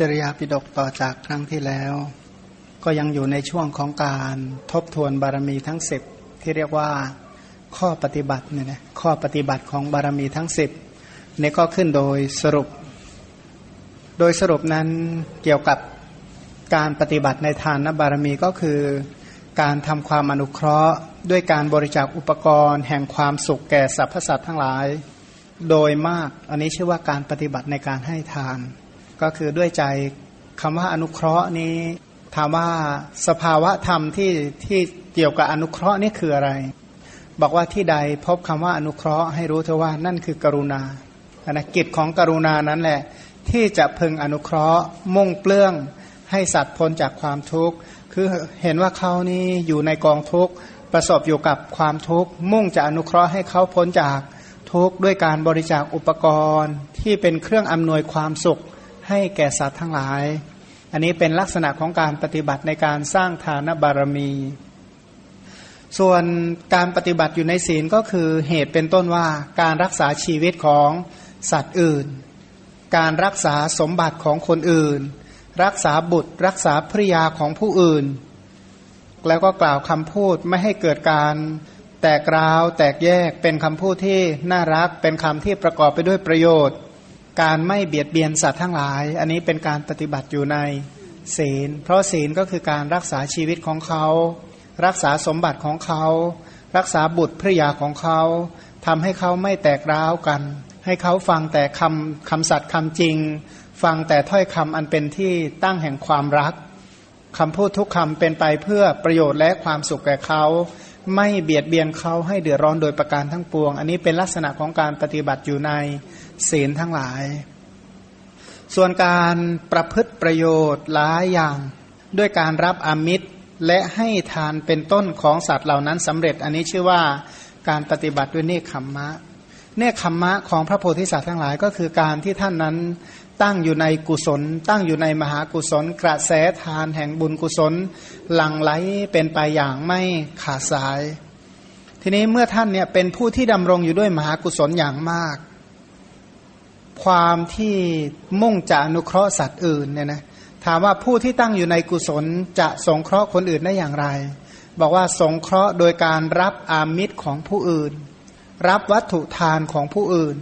จริยาปิดกต่อจากครั้งที่แล้ว ก็ยังอยู่ในช่วงของการทบทวนบารมีทั้งสิบที่เรียกว่าข้อปฏิบัติเนี่ยนะข้อปฏิบัติของบารมีทั้งสิบนี่ก็ขึ้นโดยสรุป โดยสรุปนั้นเกี่ยวกับการปฏิบัติในทานบารมีก็คือ การทำความอนุเคราะห์ ด้วยการบริจาคอุปกรณ์แห่งความสุขแก่สรรพสัตว์ทั้งหลาย โดยมากอันนี้ชื่อว่าการปฏิบัติในการให้ทาน ก็คือด้วยใจคำว่าอนุเคราะห์นี้ถามว่าสภาวะธรรมที่ที่เกี่ยวกับอนุเคราะห์นี่คืออะไร บอกว่าที่ใดพบคำว่าอนุเคราะห์ให้รู้เถอะว่านั่นคือกรุณาอนกิจของกรุณานั้นแหละ ที่จะพึงอนุเคราะห์ มุ่งเปลื้องให้สัตว์พ้นจากความทุกข์คือเห็นว่าเขานี่อยู่ในกองทุกข์ประสบอยู่กับความทุกข์มุ่งจะอนุเคราะห์ให้เขาพ้นจากทุกข์ด้วยการบริจาคอุปกรณ์ที่เป็นเครื่องอำนวยความสุข ให้แก่สัตว์ทั้งหลาย อันนี้เป็นลักษณะของการปฏิบัติในการสร้างฐานบารมี ส่วนการปฏิบัติอยู่ในศีลก็คือเหตุเป็นต้นว่าการรักษาชีวิตของสัตว์อื่น การรักษาสมบัติของคนอื่น รักษาบุตร รักษาภริยาของผู้อื่น แล้วก็กล่าวคำพูดไม่ให้เกิดการแตกราว แตกแยกเป็นคำพูดที่น่ารักเป็นคำที่ประกอบไปด้วยประโยชน์ การไม่เบียดเบียนสัตว์ทั้งหลาย อันนี้เป็นการปฏิบัติอยู่ในศีล เพราะศีลก็คือการรักษาชีวิตของเขา รักษาสมบัติของเขา รักษาบุตรภริยาของเขาทำให้เขาไม่แตกร้าวกัน ให้เขาฟังแต่คำคำสัตย์คำจริง ฟังแต่ถ้อยคำอันเป็นที่ตั้งแห่งความรักคำพูดทุกคำเป็นไปเพื่อประโยชน์และความสุขแก่เขา ไม่เบียดเบียนเขาให้เดือดร้อนโดยประการทั้งปวง อันนี้เป็นลักษณะของการปฏิบัติอยู่ใน ศีลทั้งหลาย ส่วนการประพฤติประโยชน์หลายอย่าง ด้วยการรับอมิตรและให้ทานเป็นต้นของสัตว์เหล่านั้นสำเร็จอันนี้ชื่อว่าการปฏิบัติด้วยเนคขมมะ เนคขมมะของพระโพธิสัตว์ทั้งหลายก็คือการที่ท่านนั้นตั้งอยู่ในกุศล ตั้งอยู่ในมหากุศล กระแสทานแห่งบุญกุศล หลั่งไหลเป็นไปอย่างไม่ขาดสาย ทีนี้เมื่อท่านเนี่ยเป็นผู้ที่ดำรงอยู่ด้วยมหากุศลอย่างมาก ความที่มุ่งจะอนุเคราะห์สัตว์อื่นเนี่ยนะถามว่าผู้ที่ตั้งอยู่ในกุศลจะสงเคราะห์คนอื่นได้อย่างไร บอกว่าสงเคราะห์โดยการรับอามิตรของผู้อื่น รับวัตถุทานของผู้อื่น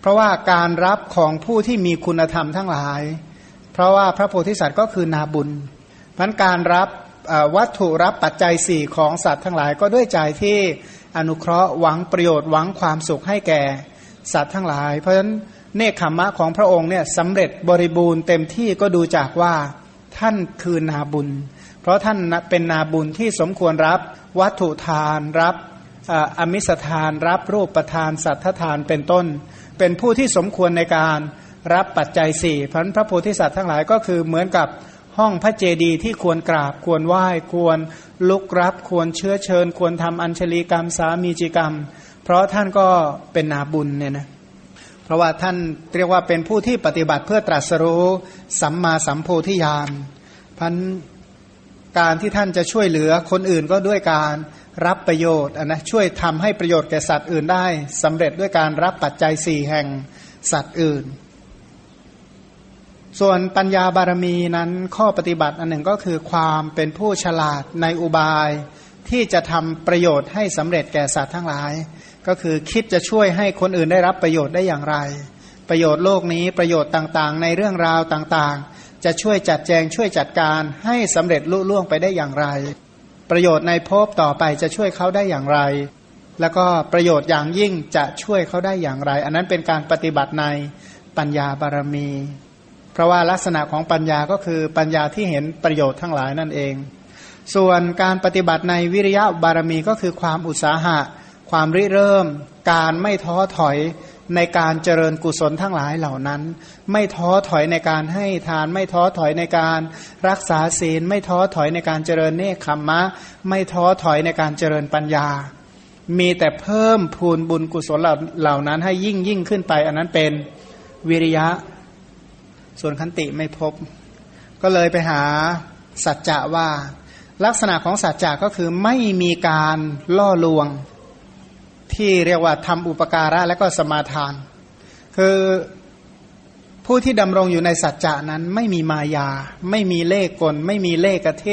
เพราะว่าการรับของผู้ที่มีคุณธรรมทั้งหลาย เพราะว่าพระโพธิสัตว์ก็คือนาบุญพันการรับวัตถุรับปัจจัยสี่ของสัตว์ทั้งหลายก็ด้วยใจที่อนุเคราะห์หวังประโยชน์หวังความสุขให้แก่สัตว์ทั้งหลาย เพราะฉะนั้น เนคขมมะของพระองค์เนี่ยสำเร็จบริบูรณ์เต็มที่ก็ดูจากว่าท่านคือนาบุญ เพราะท่านเป็นนาบุญที่สมควรรับวัตถุทานรับอมิสทานรับรูปประทานสัทธทานเป็นต้น เป็นผู้ที่สมควรในการรับปัจจัยสี่พันพระโพธิสัตว์ทั้งหลายก็คือเหมือนกับห้องพระเจดีย์ที่ควรกราบควรไหว้ควรลุกรับควรเชื้อเชิญ ควรทำอัญชลีกรรมสามีจิกรรม เพราะท่านก็เป็นนาบุญเนี่ยนะ เพราะว่าท่านเรียกว่าเป็นผู้ที่ปฏิบัติเพื่อตรัสรู้สัมมาสัมโพธิญาณพันการที่ท่านจะช่วยเหลือคนอื่นก็ด้วยการรับประโยชน์นะช่วยทำให้ประโยชน์แก่สัตว์อื่นได้สำเร็จด้วยการรับปัจจัยสี่แห่งสัตว์อื่น ส่วนปัญญาบารมีนั้นข้อปฏิบัติอันหนึ่งก็คือความเป็นผู้ฉลาดในอุบาย ที่จะทำประโยชน์ให้สำเร็จแก่สัตว์ทั้งหลาย ก็คือคิดจะช่วยให้คนอื่นได้รับประโยชน์ได้อย่างไร ประโยชน์โลกนี้ประโยชน์ต่างๆ ในเรื่องราวต่างๆ จะช่วยจัดแจงช่วยจัดการให้สำเร็จลุล่วงไปได้อย่างไร ประโยชน์ในภพต่อไปจะช่วยเขาได้อย่างไร แล้วก็ประโยชน์อย่างยิ่งจะช่วยเขาได้อย่างไร อันนั้นเป็นการปฏิบัติในปัญญาบารมี เพราะว่าลักษณะของปัญญาก็คือปัญญาที่เห็นประโยชน์ทั้งหลายนั่นเอง ส่วนการปฏิบัติในวิริยะบารมีก็คือความอุตสาหะ ความริเริ่ม การไม่ท้อถอยในการเจริญกุศลทั้งหลายเหล่านั้น ไม่ท้อถอยในการให้ทาน ไม่ท้อถอยในการรักษาศีล ไม่ท้อถอยในการเจริญเนคขมมะ ไม่ท้อถอยในการเจริญปัญญา มีแต่เพิ่มพูนบุญกุศลเหล่านั้นให้ยิ่งยิ่งขึ้นไป อันนั้นเป็นวิริยะ ส่วนคันติไม่พบ ก็เลยไปหาสัจจะว่า ลักษณะของสัจจะก็คือไม่มีการล่อลวง ที่เรียกว่าทำอุปการะและก็สมาทาน คือผู้ที่ดำรงอยู่ในสัจจะนั้นไม่มีมายา ไม่มีเล่กล ไม่มีเล่กระเท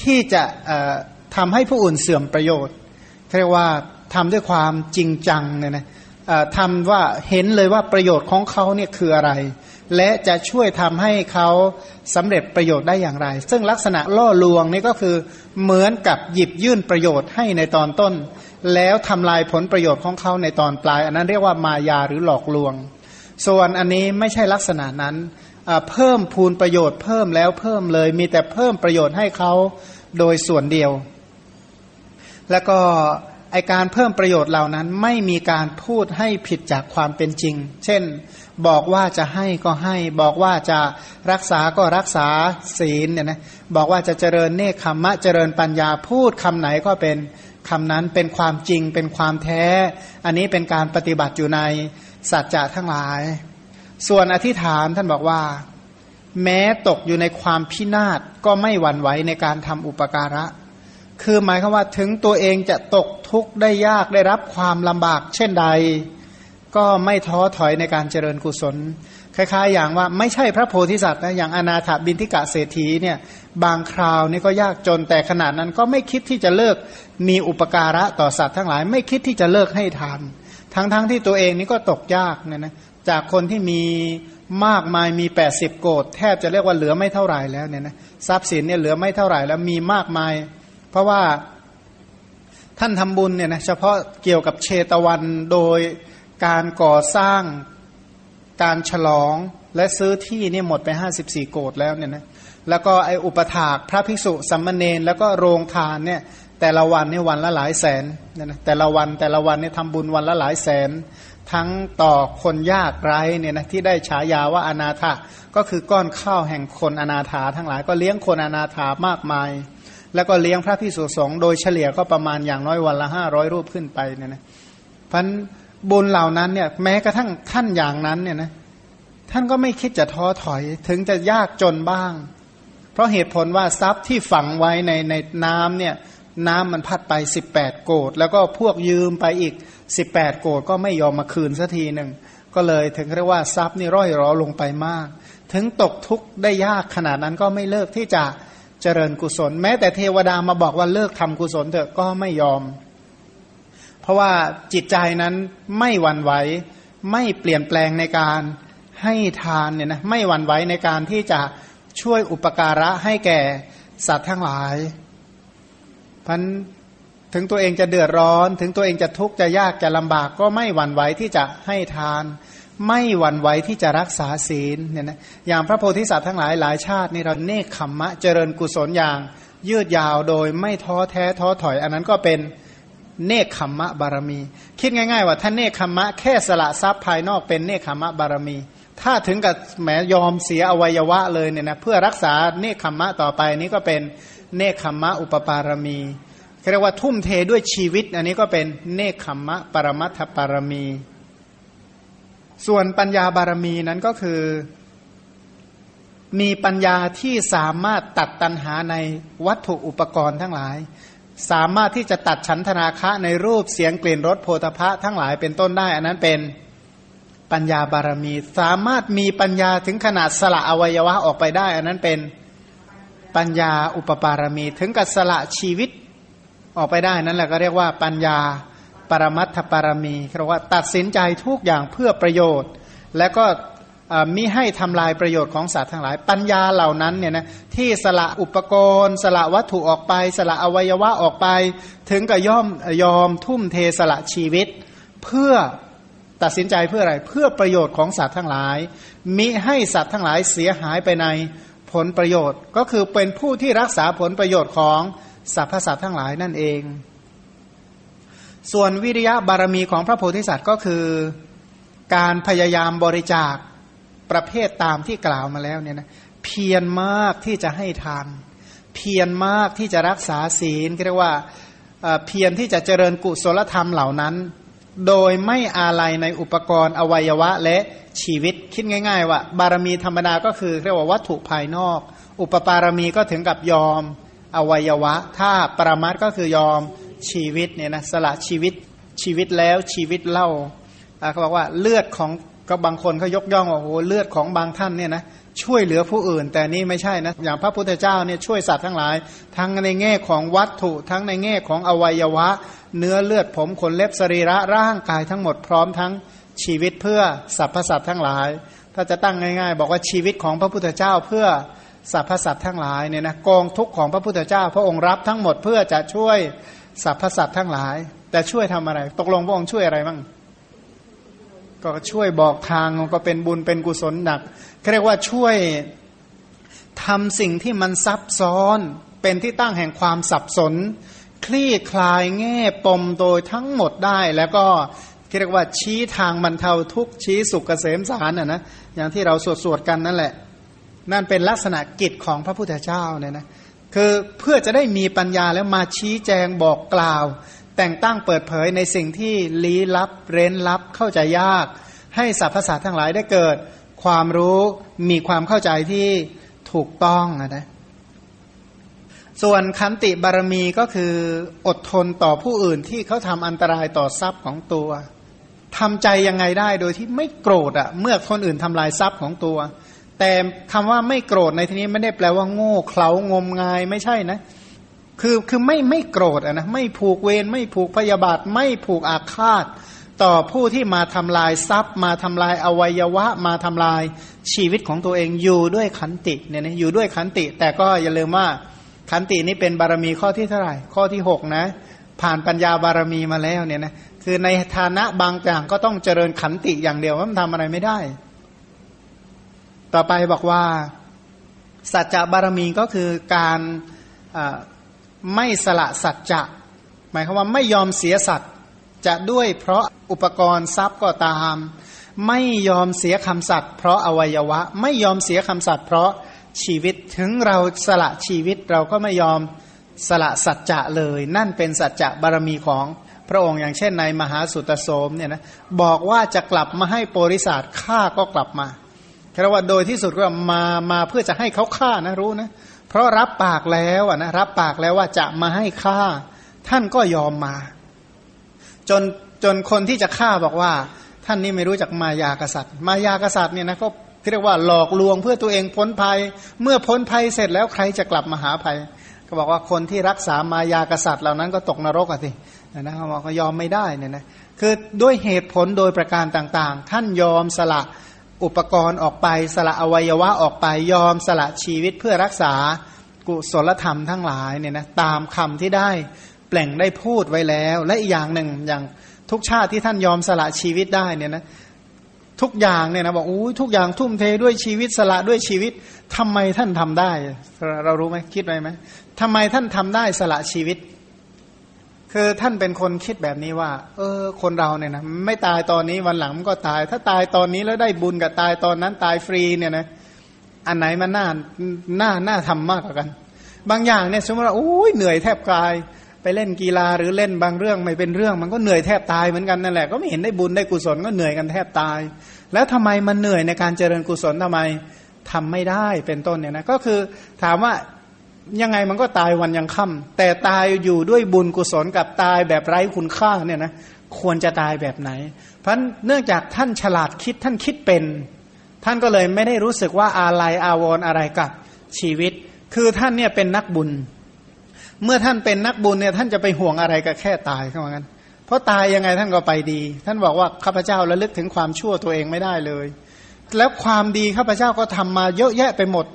ที่จะทำให้ผู้อื่นเสื่อมประโยชน์เรียกว่าทำด้วยความจริงจังเนี่ยนะทำว่าเห็นเลยว่าประโยชน์ของเขาเนี่ยคืออะไร และจะช่วยทำให้เขาสำเร็จประโยชน์ได้อย่างไร ซึ่งลักษณะล่อลวงนี่ก็คือเหมือนกับหยิบยื่นประโยชน์ให้ในตอนต้น แล้วทำลายผลประโยชน์ของเขาในตอนปลาย อันนั้นเรียกว่ามายาหรือหลอกลวง ส่วนอันนี้ไม่ใช่ลักษณะนั้นเพิ่มพูนประโยชน์เพิ่มแล้วเพิ่มเลย มีแต่เพิ่มประโยชน์ให้เขาโดยส่วนเดียว แล้วก็ไอการเพิ่มประโยชน์เหล่านั้นไม่มีการพูดให้ผิดจากความเป็นจริง เช่น บอกว่าจะให้ก็ให้ บอกว่าจะรักษาก็รักษาศีลเนี่ยนะบอกว่าจะเจริญเนคขมมะเจริญปัญญาพูดคำไหนก็เป็น คำนั้นเป็นความจริงเป็นความแท้ อันนี้เป็นการปฏิบัติอยู่ในสัจจะทั้งหลาย ส่วนอธิษฐานท่านบอกว่า แม้ตกอยู่ในความพินาศก็ไม่หวั่นไหวในการทำอุปการะ คือหมายความว่าถึงตัวเองจะตกทุกข์ได้ยากได้รับความลำบาก เช่นใด ก็ไม่ท้อถอยในการเจริญกุศล คล้ายๆ อย่างว่าไม่ใช่พระโพธิสัตว์นะอย่างอนาถาบินทิกะเศรษฐีเนี่ยบางคราวนี่ก็ยากจนแต่ขนาดนั้นก็ไม่คิดที่จะเลิกมีอุปการะต่อสัตว์ทั้งหลายไม่คิดที่จะเลิกให้ทาน ทั้งๆทที่ตัวเองนี่ก็ตกยากเนี่ยนะจากคนที่มีมากมายมี 80 โกดแทบจะเรียกว่าเหลือไม่เท่าไหร่แล้วเนี่ยนะทรัพย์สินเนี่ยเหลือไม่เท่าไหร่แล้วมีมากมาย เพราะว่าท่านทำบุญเนี่ยนะเฉพาะเกี่ยวกับเชตวันโดยการก่อสร้าง การฉลองและซื้อที่นี่หมดไปห้าสิบสี่โกดแล้วเนี่ยนะแล้วก็ไออุปถากพระภิกษุสัมมเนนแล้วก็โรงทานเนี่ยแต่ละวันนี่วันละหลายแสนเนี่ยนะแต่ละวันแต่ละวันเนี่ยทำบุญวันละหลายแสน ทั้งต่อคนยากไร้เนี่ยนะที่ได้ฉายาว่าอนาถาก็คือก้อนข้าวแห่งคนอนาถาทั้งหลายก็เลี้ยงคนอนาถามากมาย แล้วก็เลี้ยงพระภิกษุสงฆ์โดยเฉลี่ยก็ประมาณอย่างน้อยวันละห้าร้อยรูปขึ้นไปเนี่ยนะพัน บุญเหล่านั้นเนี่ยแม้กระทั่งท่านอย่างนั้นเนี่ยนะท่านก็ไม่คิดจะท้อถอยถึงจะยากจนบ้าง เพราะเหตุผลว่าทรัพย์ที่ฝังไว้ในในน้ำเนี่ยน้ำมันพัดไป 18 โกดแล้วก็พวกยืมไปอีก 18 โกดก็ไม่ยอมมาคืนสักทีหนึ่งก็เลยถึงเรียกว่าทรัพย์นี่ร่อยรอลงไปมาก ถึงตกทุกข์ได้ยากขนาดนั้นก็ไม่เลิกที่จะเจริญกุศล แม้แต่เทวดามาบอกว่าเลิกทำกุศลเถอะก็ไม่ยอม เพราะว่าจิตใจนั้นไม่หวั่นไหวไม่เปลี่ยนแปลงในการให้ทานเนี่ยนะไม่หวั่นไหวในการที่จะช่วยอุปการะให้แก่สัตว์ทั้งหลายพันถึงตัวเองจะเดือดร้อน ถึงตัวเองจะทุกข์จะยากจะลำบากก็ไม่หวั่นไหวที่จะให้ทาน ไม่หวั่นไหวที่จะรักษาศีลเนี่ยนะอย่างพระโพธิสัตว์ทั้งหลายหลายชาตินี่เราเนคขมมะเจริญกุศลอย่างยืดยาวโดยไม่ท้อแท้ท้อถอย อันนั้นก็เป็น เนคขมมะบารมี คิดง่าย ๆ ว่าท่านเนคขมมะแค่สละทรัพย์ภายนอกเป็นเนคขมมะบารมี ถ้าถึงกับแหมยอมเสียอวัยวะเลยเนี่ยนะเพื่อรักษาเนคขมมะต่อไปนี้ก็เป็นเนคขมมะอุปปารมีเรียกว่าทุ่มเทด้วยชีวิต อันนี้ก็เป็นเนคขมมะปรมัตถปารมี ส่วนปัญญาบารมีนั้นก็คือมีปัญญาที่สามารถตัดตัณหาในวัตถุอุปกรณ์ทั้งหลาย สามารถที่จะตัดฉันทนาคะในรูปเสียงกลิ่นรสโพธพะทั้งหลายเป็นต้นได้ อันนั้นเป็นปัญญาบารมี สามารถมีปัญญาถึงขนาดสละอวัยวะออกไปได้ อันนั้นเป็นปัญญาอุปปารมี ถึงกับสละชีวิตออกไปได้นั่นแหละก็เรียกว่าปัญญาปรมัตถปารมีเรียกว่าตัดสินใจทุกอย่างเพื่อประโยชน์ และก็ มิให้ทำลายประโยชน์ของสัตว์ทั้งหลาย ปัญญาเหล่านั้นเนี่ยนะที่สละอุปกรณ์ สละวัตถุออกไป สละอวัยวะออกไป ถึงกับย่อมยอมทุ่มเทสละชีวิต เพื่อตัดสินใจเพื่ออะไรเพื่อประโยชน์ของสัตว์ทั้งหลาย มิให้สัตว์ทั้งหลายเสียหายไปในผลประโยชน์ ก็คือเป็นผู้ที่รักษาผลประโยชน์ของสรรพสัตว์ทั้งหลายนั่นเอง ส่วนวิริยะบารมีของพระโพธิสัตว์ก็คือ การพยายามบริจาค ประเภทตามที่กล่าวมาแล้วเนี่ยนะเพียรมากที่จะให้ทาน เพียรมากที่จะรักษาศีลเรียกว่าเพียรที่จะเจริญกุศลธรรมเหล่านั้น โดยไม่อาลัยในอุปกรณ์อวัยวะและชีวิตคิดง่าย ๆ ว่า บารมีธรรมดาก็คือเรียกว่าวัตถุภายนอก อุปปารมีก็ถึงกับยอม อวัยวะ ถ้าปรมัตก็คือยอมชีวิตเนี่ยนะสละชีวิตชีวิตแล้วชีวิตเล่าเขาบอกว่าเลือดของ ก็บางคนเขายกย่องว่าโอ้เลือดของบางท่านเนี่ยนะช่วยเหลือผู้อื่น แต่นี่ไม่ใช่นะอย่างพระพุทธเจ้าเนี่ยช่วยสัตว์ทั้งหลาย ทั้งในแง่ของวัตถุทั้งในแง่ของอวัยวะ เนื้อเลือดผมขนเล็บสรีระร่างกายทั้งหมดพร้อมทั้งชีวิตเพื่อสรรพสัตว์ทั้งหลาย ถ้าจะตั้งง่ายๆ บอกว่าชีวิตของพระพุทธเจ้าเพื่อสรรพสัตว์ทั้งหลายเนี่ยนะกองทุกของพระพุทธเจ้า พระองค์รับทั้งหมดเพื่อจะช่วยสรรพสัตว์ทั้งหลาย แต่ช่วยทำอะไร ตกลงพระองค์ช่วยอะไรบ้าง ก็ช่วยบอกทางก็เป็นบุญเป็นกุศลหนักเรียกว่าช่วยทำสิ่งที่มันซับซ้อนเป็นที่ตั้งแห่งความสับสน คลี่คลายแง่ปมโดยทั้งหมดได้ แล้วก็เรียกว่าชี้ทางบรรเทาทุกชี้สุขเกษมสารน่ะนะอย่างที่เราสวดสวดกันนั่นแหละ นั่นเป็นลักษณะกิจของพระพุทธเจ้าเนี่ยนะคือเพื่อจะได้มีปัญญาแล้วมาชี้แจงบอกกล่าว แต่งตั้งเปิดเผยในสิ่งที่ลี้ลับ เร้นลับเข้าใจยาก ให้สรรพสัตว์ทั้งหลายได้เกิด ความรู้มีความเข้าใจที่ถูกต้องนะส่วนคันติบารมีก็คืออดทนต่อผู้อื่นที่เขาทำอันตรายต่อทรัพย์ของตัวทำใจยังไงได้โดยที่ไม่โกรธอะเมื่อคนอื่นทำลายทรัพย์ของตัว แต่คำว่าไม่โกรธในที่นี้ไม่ได้แปลว่าโง่เขลางมงายไม่ใช่นะ คือคือไม่ไม่โกรธอะนะไม่ผูกเวรไม่ผูกพยาบาทไม่ผูกอาฆาต ต่อผู้ที่มาทำลายทรัพย์ มาทำลายอวัยวะ มาทำลายชีวิตของตัวเองอยู่ด้วยขันติเนี่ยนะอยู่ด้วยขันติ แต่ก็อย่าลืมว่าขันตินี้เป็นบารมีข้อที่เท่าไหร่ ข้อที่หกนะ ผ่านปัญญาบารมีมาแล้วเนี่ยนะคือในฐานะบางอย่างก็ต้องเจริญขันติอย่างเดียวว่ามันทำอะไรไม่ได้ ต่อไปบอกว่า สัจจะบารมีก็คือการ ไม่สละสัจจะ หมายความว่าไม่ยอมเสียสัตว์จะด้วยเพราะอุปกรณ์ทรัพย์ก็ตาม ไม่ยอมเสียคำสัตว์เพราะอวัยวะ ไม่ยอมเสียคำสัตว์เพราะชีวิตถึงเราสละชีวิตเราก็ไม่ยอมสละสัจจะเลย นั่นเป็นสัจจะบารมีของพระองค์อย่างเช่นในมหาสุตโสมเนี่ยนะบอกว่าจะกลับมาให้โปริศาสฆ่าก็กลับมาแค่ว่าโดยที่สุดก็มามาเพื่อจะให้เขาฆ่านะรู้นะ ราะรับปากแล้วนะรับปากแล้วว่าจะมาให้ฆ่า ท่านก็ยอมมา จนจนคนที่จะฆ่าบอกว่า ท่านนี่ไม่รู้จักมายากษัตริย์ มายากษัตริย์เนี่ยนะก็เรียกว่าหลอกลวงเพื่อตัวเองพ้นภัย เมื่อพ้นภัยเสร็จแล้วใครจะกลับมาหาภัย ก็บอกว่าคนที่รักษามายากษัตริย์เหล่านั้นก็ตกนรกอะสินะเขาบอกก็ยอมไม่ได้เนี่ยนะคือด้วยเหตุผลโดยประการต่างๆ ท่านยอมสละ อุปกรณ์ออกไป สละอวัยวะออกไปยอมสละชีวิตเพื่อรักษากุศลธรรมทั้งหลายเนี่ยนะตามคำที่ได้แปล่งได้พูดไว้แล้ว และอีกอย่างหนึ่งอย่างทุกชาติที่ท่านยอมสละชีวิตได้เนี่ยนะทุกอย่างเนี่ยนะบอกอู้ทุกอย่างทุ่มเทด้วยชีวิตสละด้วยชีวิตทำไมท่านทำได้ เรารู้ไหมคิดไว้ไหมทำไมท่านทำได้สละชีวิต คือท่านเป็นคนคิดแบบนี้ว่า เออ คนเราเนี่ยนะไม่ตายตอนนี้วันหลังมันก็ตาย ถ้าตายตอนนี้แล้วได้บุญกับตายตอนนั้นตายฟรีเนี่ยนะอันไหนมันน่าน่าน่าทำมากกว่ากัน บางอย่างเนี่ยสมมติว่าโอ้ยเหนื่อยแทบกาย ไปเล่นกีฬาหรือเล่นบางเรื่องไม่เป็นเรื่อง มันก็เหนื่อยแทบตายเหมือนกันนั่นแหละก็ไม่เห็นได้บุญได้กุศลก็เหนื่อยกันแทบตาย แล้วทำไมมันเหนื่อยในการเจริญกุศลทำไมทำไม่ได้เป็นต้นเนี่ยนะก็คือถามว่า ยังไงมันก็ตายวันยังค่ำแต่ตายอยู่ด้วยบุญกุศลกับตายแบบไร้คุณค่าเนี่ยนะควรจะตายแบบไหน เพราะเนื่องจากท่านฉลาดคิดท่านคิดเป็น ท่านก็เลยไม่ได้รู้สึกว่าอาลัยอาวรออะไรกับชีวิต คือท่านเนี่ยเป็นนักบุญ เมื่อท่านเป็นนักบุญเนี่ยท่านจะไปห่วงอะไรกับแค่ตายเข้ามากันเพราะตายยังไงท่านก็ไปดี ท่านบอกว่าข้าพเจ้าระลึกถึงความชั่วตัวเองไม่ได้เลย แล้วความดีข้าพเจ้าก็ทำมาเยอะแยะไปหมด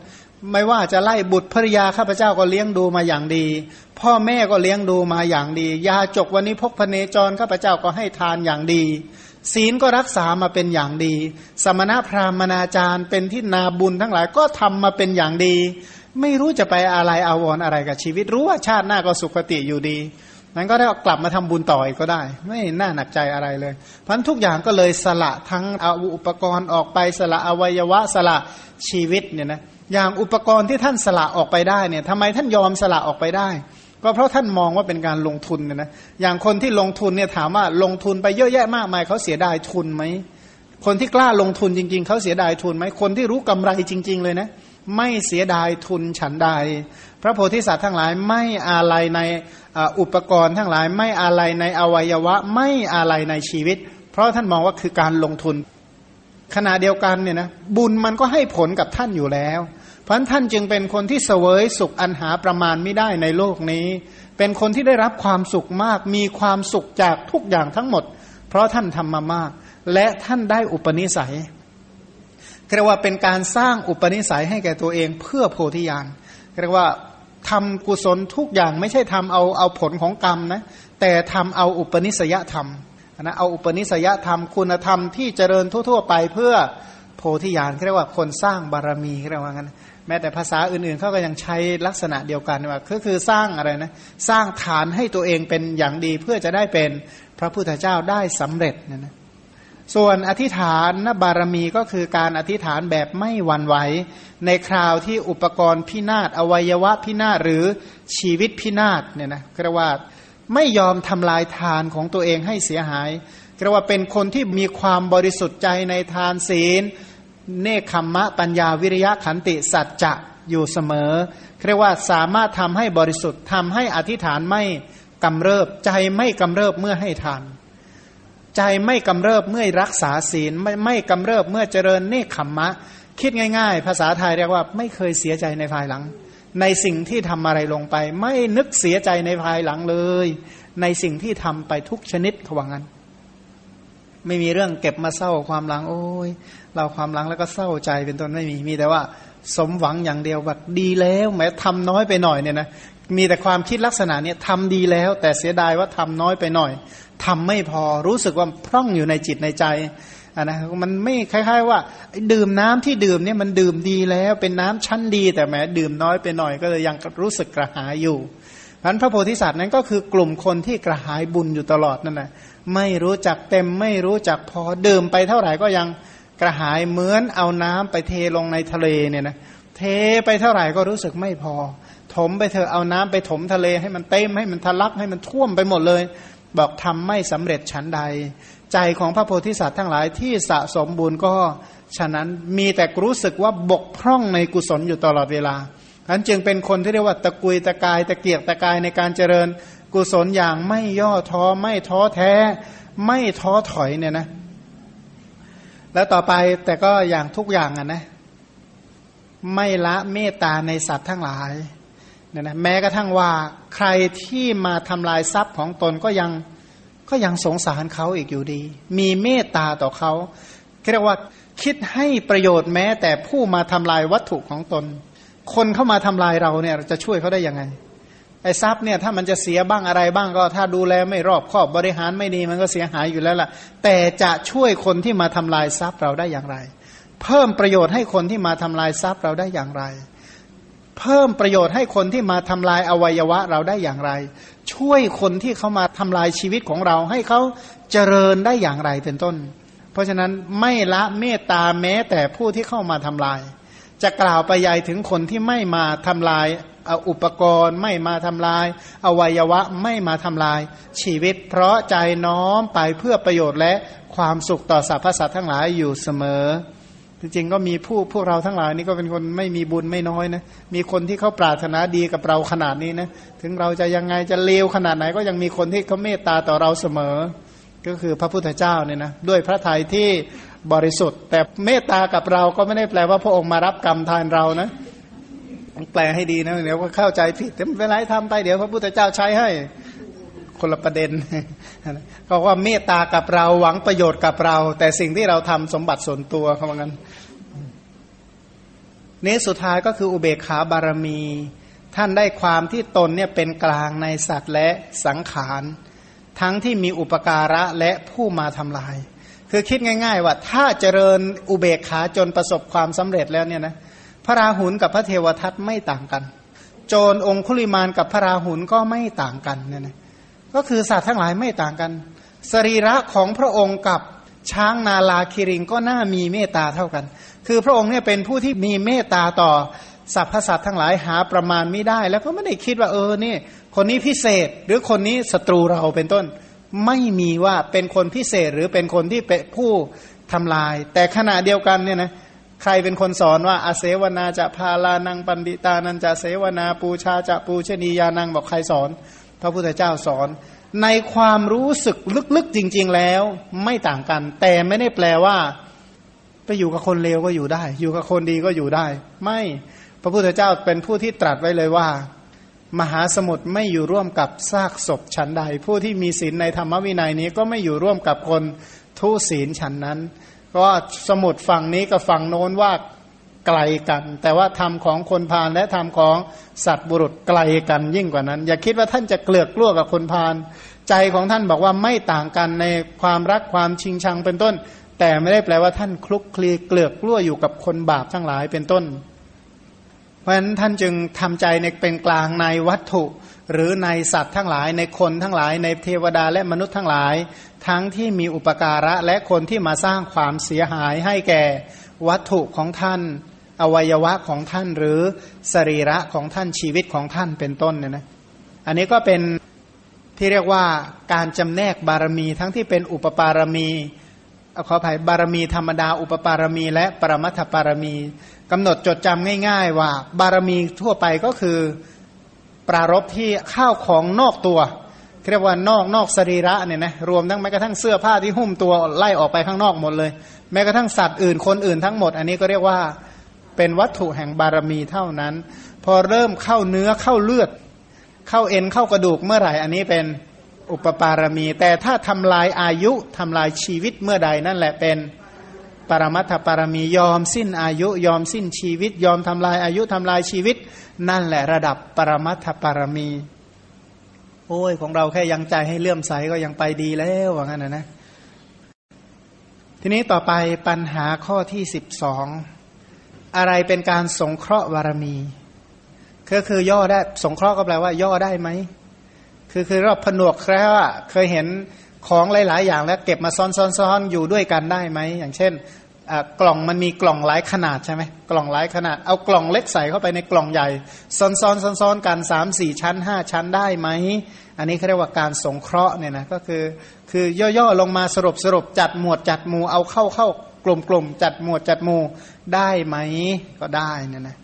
ไม่ว่าจะไล่บุตรภริยาข้าพเจ้าก็เลี้ยงดูมาอย่างดี พ่อแม่ก็เลี้ยงดูมาอย่างดี ยาจกวันนี้พกพเนจรข้าพเจ้าก็ให้ทานอย่างดี ศีลก็รักษามาเป็นอย่างดี สมณพราหมณาจารย์ เป็นที่นาบุญทั้งหลายก็ทำมาเป็นอย่างดี ไม่รู้จะไปอะไรอาวรออะไรกับชีวิต รู้ว่าชาติหน้าก็สุขติอยู่ดีนั้นก็ได้กลับมาทำบุญต่ออีกก็ได้ ไม่น่าหนักใจอะไรเลยเพราะทุกอย่างก็เลยสละทั้งอาอุปกรณ์ออกไปสละอวัยวะสละชีวิตเนี่ยนะ อย่างอุปกรณ์ที่ท่านสละออกไปได้เนี่ยทำไมท่านยอมสละออกไปได้ ก็เพราะท่านมองว่าเป็นการลงทุนเนี่ยนะอย่างคนที่ลงทุนเนี่ยถามว่าลงทุนไปเยอะแยะมากมายเขาเสียดายทุนไหมคนที่กล้าลงทุนจริง ๆเขาเสียดายทุนไหมคนที่รู้กำไรจริง ๆ เลยนะไม่เสียดายทุนฉันใด พระโพธิสัตว์ทั้งหลายไม่อะไรในอุปกรณ์ทั้งหลาย ไม่อะไรในอวัยวะ ไม่อะไรในชีวิต เพราะท่านมองว่าคือการลงทุน ขณะเดียวกันเนี่ยนะบุญมันก็ให้ผลกับท่านอยู่แล้ว พราะท่านจึงเป็นคนที่เสวยสุขอันหาประมาณไม่ได้ในโลกนี้ เป็นคนที่ได้รับความสุขมาก มีความสุขจากทุกอย่างทั้งหมด เพราะท่านทำมามาก และท่านได้อุปนิสัยเรียกว่าเป็นการสร้างอุปนิสัยให้แก่ตัวเองเพื่อโพธิญาณเรียกว่าทำกุศลทุกอย่างไม่ใช่ทำเอาเอาผลของกรรมนะแต่ทำเอาอุปนิสัยธรรมนะเอาอุปนิสัยธรรมคุณธรรมที่เจริญทั่ว ๆ ไปเพื่อโพธิญาณเรียกว่าคนสร้างบารมีเรียกว่างั้น ม้แต่ภาษาอื่นๆเขาก็ยังใช้ลักษณะเดียวกันว่าก็คือสร้างอะไรนะสร้างฐานให้ตัวเองเป็นอย่างดีเพื่อจะได้เป็นพระพุทธเจ้าได้สำเร็จนะนะส่วนอธิษฐานนบารมีก็คือการอธิษฐานแบบไม่หวั่นไหว ในคราวที่อุปกรณ์พินาศอวัยวะพินาศหรือชีวิตพินาศเนี่ยนะกระว่าไม่ยอมทำลายทานของตัวเองให้เสียหายกระว่าเป็นคนที่มีความบริสุทธิ์ใจในทานศีล เนคขมมะปัญญาวิริยะขันติสัจจะอยู่เสมอเรียกว่าสามารถทำให้บริสุทธิ์ทำให้อธิษฐานไม่กำเริบ ใจไม่กำเริบเมื่อให้ทาน ใจไม่กำเริบเมื่อรักษาศีลไม่ไม่กำเริบเมื่อเจริญเนคขมมะ คิดง่ายๆ ภาษาไทยเรียกว่าไม่เคยเสียใจในภายหลัง ในสิ่งที่ทำอะไรลงไป ไม่นึกเสียใจในภายหลังเลย ในสิ่งที่ทำไปทุกชนิดขวังนั้น ไม่มีเรื่องเก็บมาเศร้าความหลัง โอ้ย เราความหลังแล้วก็เศร้าใจเป็นต้นไม่มีมีแต่ว่าสมหวังอย่างเดียวแบบดีแล้วแม้ทำน้อยไปหน่อยเนี่ยนะมีแต่ความคิดลักษณะเนี้ยทำดีแล้ว แต่เสียดายว่าทำน้อยไปหน่อยทำไม่พอรู้สึกว่าพร่องอยู่ในจิตในใจอะนะมันไม่คล้าย ๆ ว่า ดื่มน้ำที่ดื่มเนี่ยมันดื่มดีแล้วเป็นน้ำชั้นดี แต่แม้ดื่มน้อยไปหน่อยก็เลยยังรู้สึกกระหายอยู่พันพระโพธิสัตว์นั้นก็คือกลุ่มคนที่กระหายบุญอยู่ตลอดนั่นแหละ ไม่รู้จักเต็มไม่รู้จักพอดื่มไปเท่าไหร่ก็ยังกระหายเหมือนเอาน้ำไปเทลงในทะเลเนี่ยนะเทไปเท่าไหร่ก็รู้สึกไม่พอ ถมไปเถอะเอาน้ำไปถมทะเลให้มันเต็มให้มันทะลักให้มันท่วมไปหมดเลย บอกทำไม่สำเร็จชั้นใด ใจของพระโพธิสัตว์ทั้งหลายที่สะสมบุญก็ฉะนั้นมีแต่รู้สึกว่าบกพร่องในกุศลอยู่ตลอดเวลาฉันจึงเป็นคนที่เรียกว่าตะกุยตะกายตะเกียกตะกายในการเจริญ กุศลอย่างไม่ย่อท้อไม่ท้อแท้ ไม่ท้อถอยเนี่ยนะ แล้วต่อไปแต่ก็อย่างทุกอย่างอะนะ ไม่ละเมตตาในสัตว์ทั้งหลายเนี่ยนะแม้กระทั่งว่าใครที่มาทำลายทรัพย์ของตนก็ยังก็ยังสงสารเขาอีกอยู่ดี มีเมตตาต่อเขาเรียกว่าคิดให้ประโยชน์แม้แต่ผู้มาทำลายวัตถุของตน คนเข้ามาทำลายเราเนี่ยจะช่วยเขาได้ยังไง ไอ้ทรัพย์เนี่ยถ้ามันจะเสียบ้างอะไรบ้างก็ ถ้าดูแลไม่รอบคอบบริหารไม่ดีมันก็เสียหายอยู่แล้วล่ะ แต่จะช่วยคนที่มาทำลายทรัพย์เราได้อย่างไร เพิ่มประโยชน์ให้คนที่มาทำลายทรัพย์เราได้อย่างไร เพิ่มประโยชน์ให้คนที่มาทำลายอวัยวะเราได้อย่างไร ช่วยคนที่เขามาทำลายชีวิตของเราให้เขาเจริญได้อย่างไรเป็นต้น เพราะฉะนั้นไม่ละเมตตาแม้แต่ผู้ที่เข้ามาทำลาย จะกล่าวไปยัยถึงคนที่ไม่มาทำลาย อุปกรณ์ไม่มาทำลาย อวัยวะไม่มาทำลาย ชีวิต เพราะใจน้อมไปเพื่อประโยชน์และความสุขต่อสรรพสัตว์ทั้งหลายอยู่เสมอ จริงๆก็มีผู้พวกเราทั้งหลายนี่ก็เป็นคนไม่มีบุญไม่น้อยนะมีคนที่เขาปรารถนาดีกับเราขนาดนี้นะถึงเราจะยังไงจะเลวขนาดไหน ก็ยังมีคนที่เขาเมตตาต่อเราเสมอ ก็คือพระพุทธเจ้าเนี่ยนะด้วยพระทัยที่บริสุทธิ์ แต่เมตตากับเราก็ไม่ได้แปลว่าพระองค์มารับกรรมทานเรานะ แปลให้ดีนะเดี๋ยวก็เข้าใจผิดแต่ไม่เป็นไรทำไปเดี๋ยวพระพุทธเจ้าใช้ให้คนละประเด็นเขาว่าเมตตากับเราหวังประโยชน์กับเรา แต่สิ่งที่เราทำสมบัติส่วนตัวเขาบอกงั้นนี้สุดท้ายก็คืออุเบกขาบารมี ท่านได้ความที่ตนเนี่ยเป็นกลางในสัตว์และสังขาร ทั้งที่มีอุปการะและผู้มาทำลาย คือคิดง่าย ๆ ว่าถ้าเจริญอุเบกขาจนประสบความสำเร็จแล้วเนี่ยนะ พระราหุลกับพระเทวทัตไม่ต่างกัน โจรองคุลิมานกับพระราหุลก็ไม่ต่างกันเนี่ยนะก็คือสัตว์ทั้งหลายไม่ต่างกัน สรีระของพระองค์กับช้างนาลาคิริงก็น่ามีเมตตาเท่ากัน คือพระองค์เนี่ยเป็นผู้ที่มีเมตตาต่อสรรพสัตว์ทั้งหลายหาประมาณไม่ได้ แล้วก็ไม่ได้คิดว่าเออนี่ คนนี้พิเศษหรือคนนี้ศัตรูเราเป็นต้น ไม่มีว่าเป็นคนพิเศษหรือเป็นคนที่เป็นผู้ทำลาย แต่ขณะเดียวกันเนี่ยนะ ใครเป็นคนสอนว่าอาเสวนาจะพาลานังปันดิตานันจะเสวนาปูชาจะปูชนียานังบอกใครสอน พระพุทธเจ้าสอน ในความรู้สึกลึกๆจริง ๆแล้ว ไม่ต่างกัน แต่ไม่ได้แปลว่า ไปอยู่กับคนเลวก็อยู่ได้ อยู่กับคนดีก็อยู่ได้ ไม่พระพุทธเจ้าเป็นผู้ที่ตรัสไว้เลยว่า มหาสมุทรไม่อยู่ร่วมกับซากศพฉันใด ผู้ที่มีศีลในธรรมวินัยนี้ก็ไม่อยู่ร่วมกับคนทุศีลฉันนั้น ก็สมุดฝั่งนี้กับฝั่งโน้นว่าไกลกัน แต่ว่าธรรมของคนพาลและธรรมของสัตว์บุรุษไกลกันยิ่งกว่านั้น อย่าคิดว่าท่านจะเกลือกกลั้วกับคนพาลใจของท่านบอกว่าไม่ต่างกันในความรักความชิงชังเป็นต้น แต่ไม่ได้แปลว่าท่านคลุกคลีเกลือกกลั้วอยู่กับคนบาปทั้งหลายเป็นต้น เพราะฉะนั้นท่านจึงทำใจในเป็นกลางในวัตถุ หรือในสัตว์ทั้งหลายในคนทั้งหลายในเทวดาและมนุษย์ทั้งหลาย ทั้งที่มีอุปการะและคนที่มาสร้างความเสียหายให้แก่วัตถุของท่าน อวัยวะของท่านหรือสรีระของท่านชีวิตของท่านเป็นต้นเนี่ยนะอันนี้ก็เป็นที่เรียกว่าการจำแนกบารมีทั้งที่เป็นอุปปารมีขออภัยบารมีธรรมดาอุปปารมี และปรมัตถบารมีกำหนดจดจำง่าย ๆ ว่าบารมีทั่วไปก็คือ ปรารบที่ข้าวของนอกตัว เรียกว่านอกนอกสรีระเนี่ยนะรวมทั้งแม้กระทั่งเสื้อผ้าที่หุ้มตัวไล่ออกไปข้างนอกหมดเลย แม้กระทั่งสัตว์อื่นคนอื่นทั้งหมด อันนี้ก็เรียกว่าเป็นวัตถุแห่งบารมีเท่านั้น พอเริ่มเข้าเนื้อเข้าเลือด เข้าเอ็นเข้ากระดูกเมื่อไหร่ อันนี้เป็นอุปปารมี แต่ถ้าทำลายอายุทำลายชีวิตเมื่อใดนั่นแหละเป็นปรมัตถปารมียอมสิ้นอายุยอมสิ้นชีวิต ยอมทำลายอายุทำลายชีวิต นั่นแหละระดับปรมัตถปารมี โอ้ยของเราแค่ยังใจให้เลื่อมใสก็ยังไปดีแล้วว่างั้นนะนะ ทีนี้ต่อไปปัญหาข้อที่สิบสองอะไรเป็นการสงเคราะห์บารมีก็คือย่อได้สงเคราะห์ก็แปลว่า ย่อได้ไหมคือคือเราผนวกแค่ว่าเคยเห็นของหลาย ๆ อย่างแล้วเก็บมาซ้อนๆๆอยู่ด้วยกันได้ไหมอย่างเช่น กล่องมันมีกล่องหลายขนาดใช่ไหมกล่องหลายขนาด เอากล่องเล็กใส่เข้าไปในกล่องใหญ่ ซ้อนๆซ้อนๆกันสามสี่ชั้นห้าชั้นได้ไหม อันนี้เขาเรียกว่าการสงเคราะห์เนี่ยนะก็คือ คือย่อๆลงมาสรุปสรุปจัดหมวดจัดหมู่เอาเข้าเข้ากลุ่มๆจัดหมวดจัดหมู่ได้ไหมก็ได้เนี่ยนะ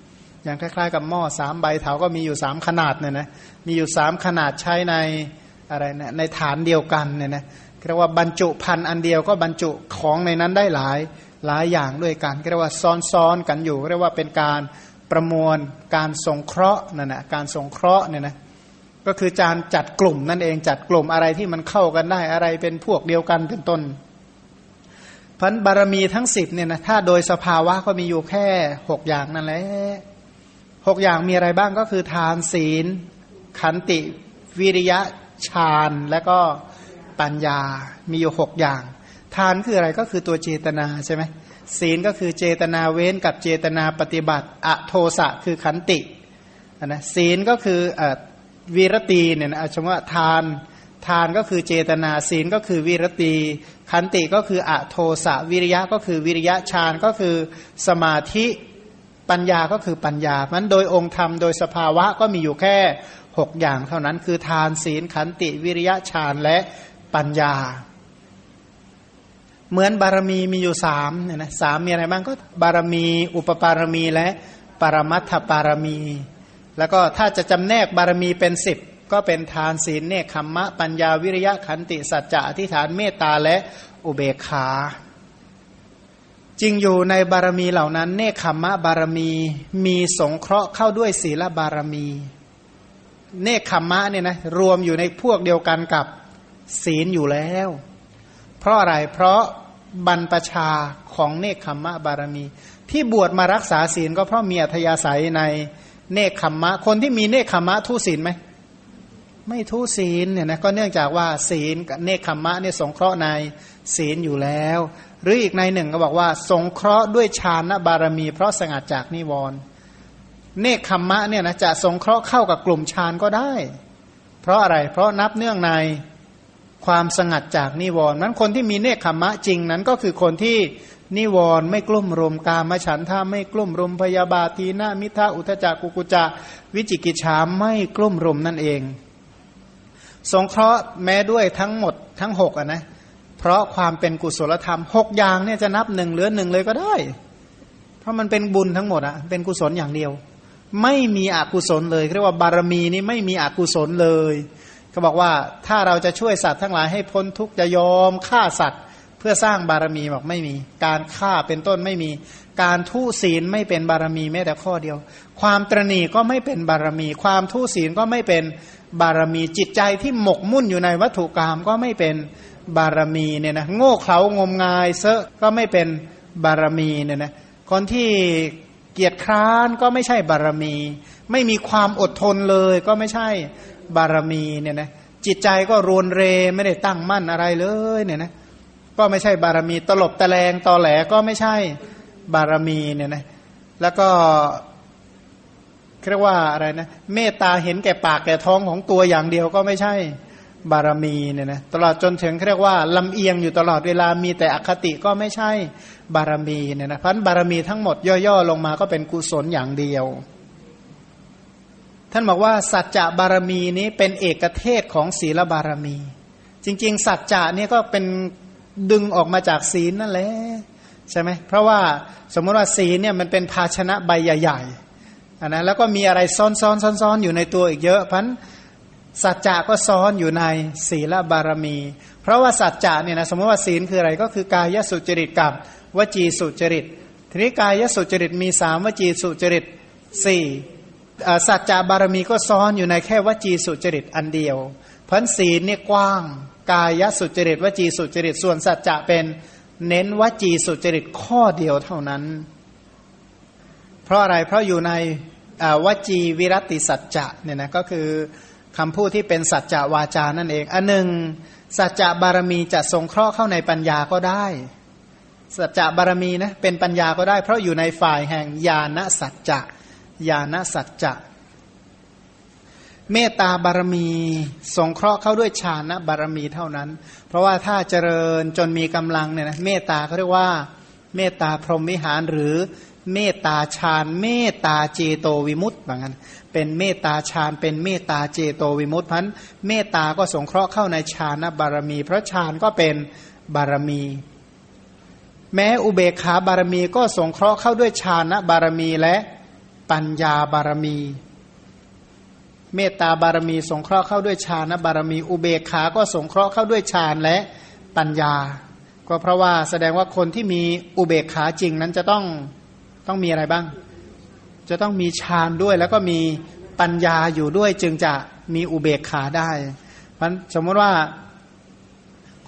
อย่างคล้ายๆ กับหม้อสามใบเถาก็มีอยู่สามขนาดเนี่ยนะมีอยู่สามขนาดใช้ในอะไรนะในฐานเดียวกันเนี่ยนะเรียกว่าบรรจุพันอันเดียวก็บรรจุของในนั้นได้หลาย หลายอย่างด้วยกันเรียกว่าซ้อนๆกันอยู่เรียกว่าเป็นการประมวลการสงเคราะห์นั่นนะการสงเคราะห์เนี่ยนะก็คือการจัดกลุ่มนั่นเองจัดกลุ่มอะไรที่มันเข้ากันได้อะไรเป็นพวกเดียวกันเป็นต้นพันบารมีทั้งสิบเนี่ยนะถ้าโดยสภาวะก็มีอยู่แค่หกอย่างนั่นแหละหกอย่างมีอะไรบ้างก็คือทานศีล ขันติวิริยะฌาน และก็ปัญญามีอยู่หกอย่าง ทานคืออะไรก็คือตัวเจตนาใช่ไหมศีลก็คือเจตนาเว้นกับเจตนาปฏิบัติอโทสะคือขันตินะศีลก็คือวีรตีเนี่ยนะชมว่าทานทานก็คือเจตนาศีลก็คือวีรตีขันติก็คืออโทสะวิริยะก็คือวิริยะฌานก็คือสมาธิปัญญาก็คือปัญญามันโดยองค์ธรรมโดยสภาวะก็มีอยู่แค่หกอย่างเท่านั้นคือทานศีลขันติวิริยะฌานและปัญญา เหมือนบารมีมีอยู่สามเนี่ยนะสามมีอะไรบ้างก็บารมี อุปปารมีและปรมัตถปารมี แล้วก็ถ้าจะจำแนกบารมีเป็นสิบก็เป็นทานศีลเนคขมมะ ปัญญาวิริยะขันติสัจจะอธิฐานเมตตาและอุเบกขาจริงอยู่ในบารมีเหล่านั้น เนคขมมะบารมีมีสงเคราะห์เข้าด้วยศีลบารมี เนคขมมะเนี่ยนะรวมอยู่ในพวกเดียวกันกับศีลอยู่แล้ว ราะอะไร เพราะบรรพชาของเนคขมมะบารมี ที่บวชมารักษาศีลก็เพราะมีอัธยาศัยในเนคขมมะ คนที่มีเนคขมมะทุศีลไหมไม่ทุศีลเนี่ยนะก็เนื่องจากว่าศีลกับเนคขมมะเนี่ยสงเคราะห์ในศีลอยู่แล้ว หรืออีกในหนึ่งก็บอกว่า สงเคราะห์ด้วยฌานบารมี เพราะสงัดจากนิวรณ์เนคขมมะเนี่ยนะจะสงเคราะห์เข้ากับกลุ่มฌานก็ได้ เพราะอะไรเพราะนับเนื่องใน ความสงัดจากนิวรณ์นั้นคนที่มีเนคขมมะจริงนั้นก็คือคนที่นิวรณ์ไม่กลุ่มรุมกามฉันทาไม่กลุ่มรุมพยาบาทีนามิทาอุทจักกุกุจะวิจิกิจฉาไม่กลุ่มรุมนั่นเอง สงเคราะห์แม้ด้วยทั้งหมดทั้งหกอะนะเพราะความเป็นกุศลธรรมหกอย่างเนี่ยจะนับหนึ่งเหลือหนึ่งเลยก็ได้ เพราะมันเป็นบุญทั้งหมดอะเป็นกุศลอย่างเดียว ไม่มีอกุศลเลยเรียกว่าบารมีนี้ไม่มีอกุศลเลย ก็บอกว่าถ้าเราจะช่วยสัตว์ทั้งหลายให้พ้นทุกข์จะยอมฆ่าสัตว์ เพื่อสร้างบารมีบอกไม่มี การฆ่าเป็นต้นไม่มี การทุศีลไม่เป็นบารมีแม้แต่ข้อเดียว ความตรณีก็ไม่เป็นบารมี ความทุศีลก็ไม่เป็นบารมีจิตใจที่หมกมุ่นอยู่ในวัตถุกรรมก็ไม่เป็นบารมีเนี่ยนะโง่เขลางมงายเซอะก็ไม่เป็นบารมีเนี่ยนะคนที่เกียรติคร้านก็ไม่ใช่บารมี ไม่มีความอดทนเลยก็ไม่ใช่ บารมีเนี่ยนะจิตใจก็รวนเรไม่ได้ตั้งมั่นอะไรเลยเนี่ยนะก็ไม่ใช่บารมีตลบตะแลงตอแหลก็ไม่ใช่บารมีเนี่ยนะแล้วก็เรียกว่าอะไรนะเมตตาเห็นแก่ปากแก่ท้องของตัวอย่างเดียวก็ไม่ใช่บารมีเนี่ยนะตลอดจนถึงเรียกว่าลำเอียงอยู่ตลอดเวลามีแต่อคติก็ไม่ใช่บารมีเนี่ยนะพันบารมีทั้งหมดย่อๆลงมาก็เป็นกุศลอย่างเดียวานบอกว่าสัจจะบารมีนี้เป็นเอกเทศของศีลบารมี จริง ๆ สัจจะนี่ก็เป็นดึงออกมาจากศีลนั่นแหละใช่ไหมเพราะว่าสมมติว่าศีลเนี่ยมันเป็นภาชนะใบใหญ่ๆอันนะแล้วก็มีอะไรซ้อนๆซ้อนๆอยู่ในตัวอีกเยอะพันสัจจะก็ซ้อนอยู่ในศีลบารมี เพราะว่าสัจจะเนี่ยนะสมมติว่าศีลคืออะไรก็คือกายสุจริตกับวจีสุจริตทีนี้กายสุจริตมีสามวจีสุจริตสี่ สัจจะบารมีก็ซ้อนอยู่ในแค่วจีสุจริตอันเดียวพันศีลเนี่ยกว้าง กายสุจริตวจีสุจริตส่วนสัจจะเป็นเน้นวจีสุจริตข้อเดียวเท่านั้น เพราะอะไรเพราะอยู่ในวจีวิรติสัจจะเนี่ยนะก็คือคำพูดที่เป็นสัจจะวาจานั่นเอง อันหนึ่งสัจจะบารมีจะทรงเคราะห์เข้าในปัญญาก็ได้ สัจจะบารมีนะเป็นปัญญาก็ได้ เพราะอยู่ในฝ่ายแห่งญาณสัจจะ ญาณสัจจะเมตตาบารมีสงเคราะห์เข้าด้วยฌานบารมีเท่านั้น เพราะว่าถ้าเจริญจนมีกำลังเนี่ยนะเมตตาเขาเรียกว่า เมตตาพรหมวิหารหรือเมตตาฌานเมตตาเจโตวิมุตต์แบบนั้นเป็นเมตตาฌานเป็นเมตตาเจโตวิมุตต์พันเมตตาก็สงเคราะห์เข้าในฌานบารมี เพราะฌานก็เป็นบารมี แม้อุเบกขาบารมีก็สงเคราะห์เข้าด้วยฌานบารมีและ ปัญญาบารมี เมตตาบารมี สงเคราะห์เข้าด้วยฌานบารมี อุเบกขา ก็สงเคราะห์เข้าด้วยฌานและปัญญา ก็เพราะว่าแสดงว่าคนที่มีอุเบกขาจริงนั้นจะต้องต้องมีอะไรบ้าง จะต้องมีฌานด้วยแล้วก็มีปัญญาอยู่ด้วยจึงจะมีอุเบกขาได้เพราะสมมติว่า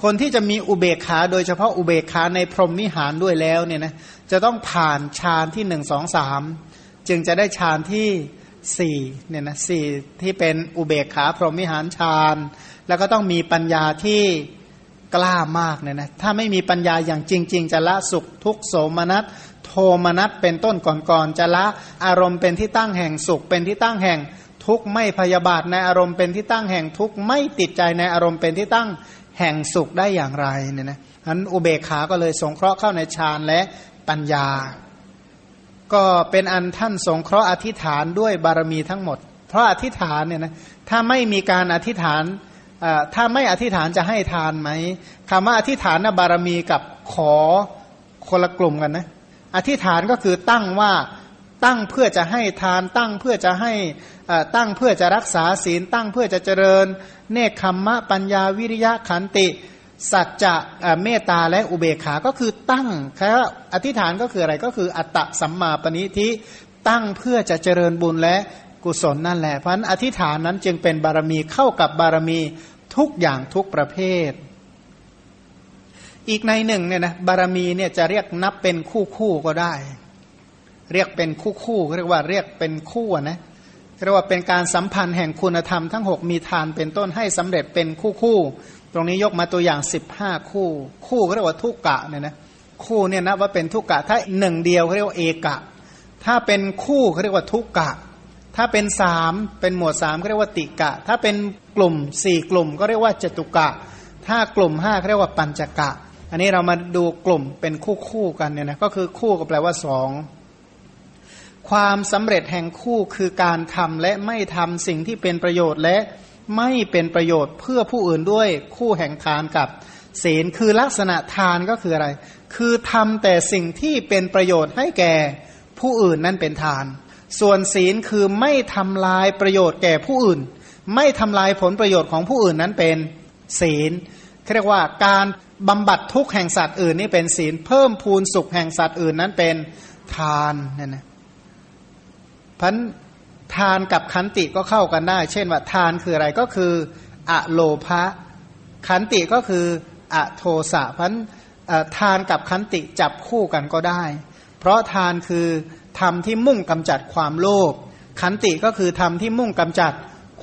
คนที่จะมีอุเบกขาโดยเฉพาะอุเบกขาในพรหมวิหารด้วยแล้วเนี่ยนะจะต้องผ่านฌานที่หนึ่งสองสาม จึงจะได้ฌานที่สี่เนี่ยนะสี่ที่เป็นอุเบกขาพรหมิหารฌานแล้วก็ต้องมีปัญญาที่กล้ามากเนี่ยนะถ้าไม่มีปัญญาอย่างจริง ๆ จะละสุขทุกโสมนัสโทมนัสเป็นต้นก่อนๆจะละอารมณ์เป็นที่ตั้งแห่งสุขเป็นที่ตั้งแห่งทุกข์ไม่พยาบาทในอารมณ์เป็นที่ตั้งแห่งทุกข์ไม่ติดใจในอารมณ์เป็นที่ตั้งแห่งสุขได้อย่างไรเนี่ยนะอันอุเบกขาก็เลยสงเคราะห์เข้าในฌานและปัญญา ก็เป็นอันท่านสงเคราะห์อธิษฐานด้วยบารมีทั้งหมด เพราะอธิษฐานเนี่ยนะถ้าไม่มีการอธิษฐานถ้าไม่อธิษฐานจะให้ทานไหมคำว่าอธิษฐานนะบารมีกับขอคนละกลุ่มกันนะอธิษฐานก็คือตั้งว่าตั้งเพื่อจะให้ทานตั้งเพื่อจะให้ตั้งเพื่อจะรักษาศีลตั้งเพื่อจะเจริญ เนคขมมะปัญญาวิริยะขันติ สัจจะเมตตาและอุเบกขาก็คือตั้งแค่อธิษฐานก็คืออะไรก็คืออัตตะสัมมาปณิทิตั้งเพื่อจะเจริญบุญและกุศลนั่นแหละเพราะนั้นอธิษฐานนั้นจึงเป็นบารมีเข้ากับบารมีทุกอย่างทุกประเภท อีกในหนึ่งเนี่ยนะบารมีเนี่ยจะเรียกนับเป็นคู่คู่ก็ได้ เรียกเป็นคู่คู่เรียกว่าเรียกเป็นคู่นะเรียกว่าเป็นการสัมพันธ์แห่งคุณธรรมทั้งหกมีทานเป็นต้นให้สำเร็จเป็นคู่คู่ ตรงนี้ยกมาตัวอย่างสิบห้าคู่ คู่เขาเรียกว่าทุกกะเนี่ยนะคู่เนี่ยนะว่าเป็นทุกกะ ถ้าหนึ่งเดียวเขาเรียกว่าเอกะ ถ้าเป็นคู่เขาเรียกว่าทุกกะ ถ้าเป็นสามเป็นหมวดสามเขาเรียกว่าติกะ ถ้าเป็นกลุ่มสี่กลุ่มก็เรียกว่าจตุกะ ถ้ากลุ่มห้าเขาเรียกว่าปัญจกะ อันนี้เรามาดูกลุ่มเป็นคู่คู่กันเนี่ยนะก็คือคู่ก็แปลว่าสองความสำเร็จแห่งคู่คือการทำและไม่ทำสิ่งที่เป็นประโยชน์และ ไม่เป็นประโยชน์เพื่อผู้อื่นด้วยคู่แห่งทานกับศีลคือลักษณะทานก็คืออะไร คือทำแต่สิ่งที่เป็นประโยชน์ให้แก่ผู้อื่นนั่นเป็นทาน ส่วนศีลคือไม่ทำลายประโยชน์แก่ผู้อื่น ไม่ทำลายผลประโยชน์ของผู้อื่นนั้นเป็นศีลเรียกว่าการบำบัดทุกข์แห่งสัตว์อื่นนี่เป็นศีล เพิ่มพูนสุขแห่งสัตว์อื่นนั้นเป็นทานนั่นนะพัน ทานกับขันติก็เข้ากันได้ เช่นว่าทานคืออะไรก็คืออะโลภะขันติก็คืออะโทสะพันทานกับขันติจับคู่กันก็ได้ เพราะทานคือทำที่มุ่งกำจัดความโลภขันติก็คือทำที่มุ่งกำจัด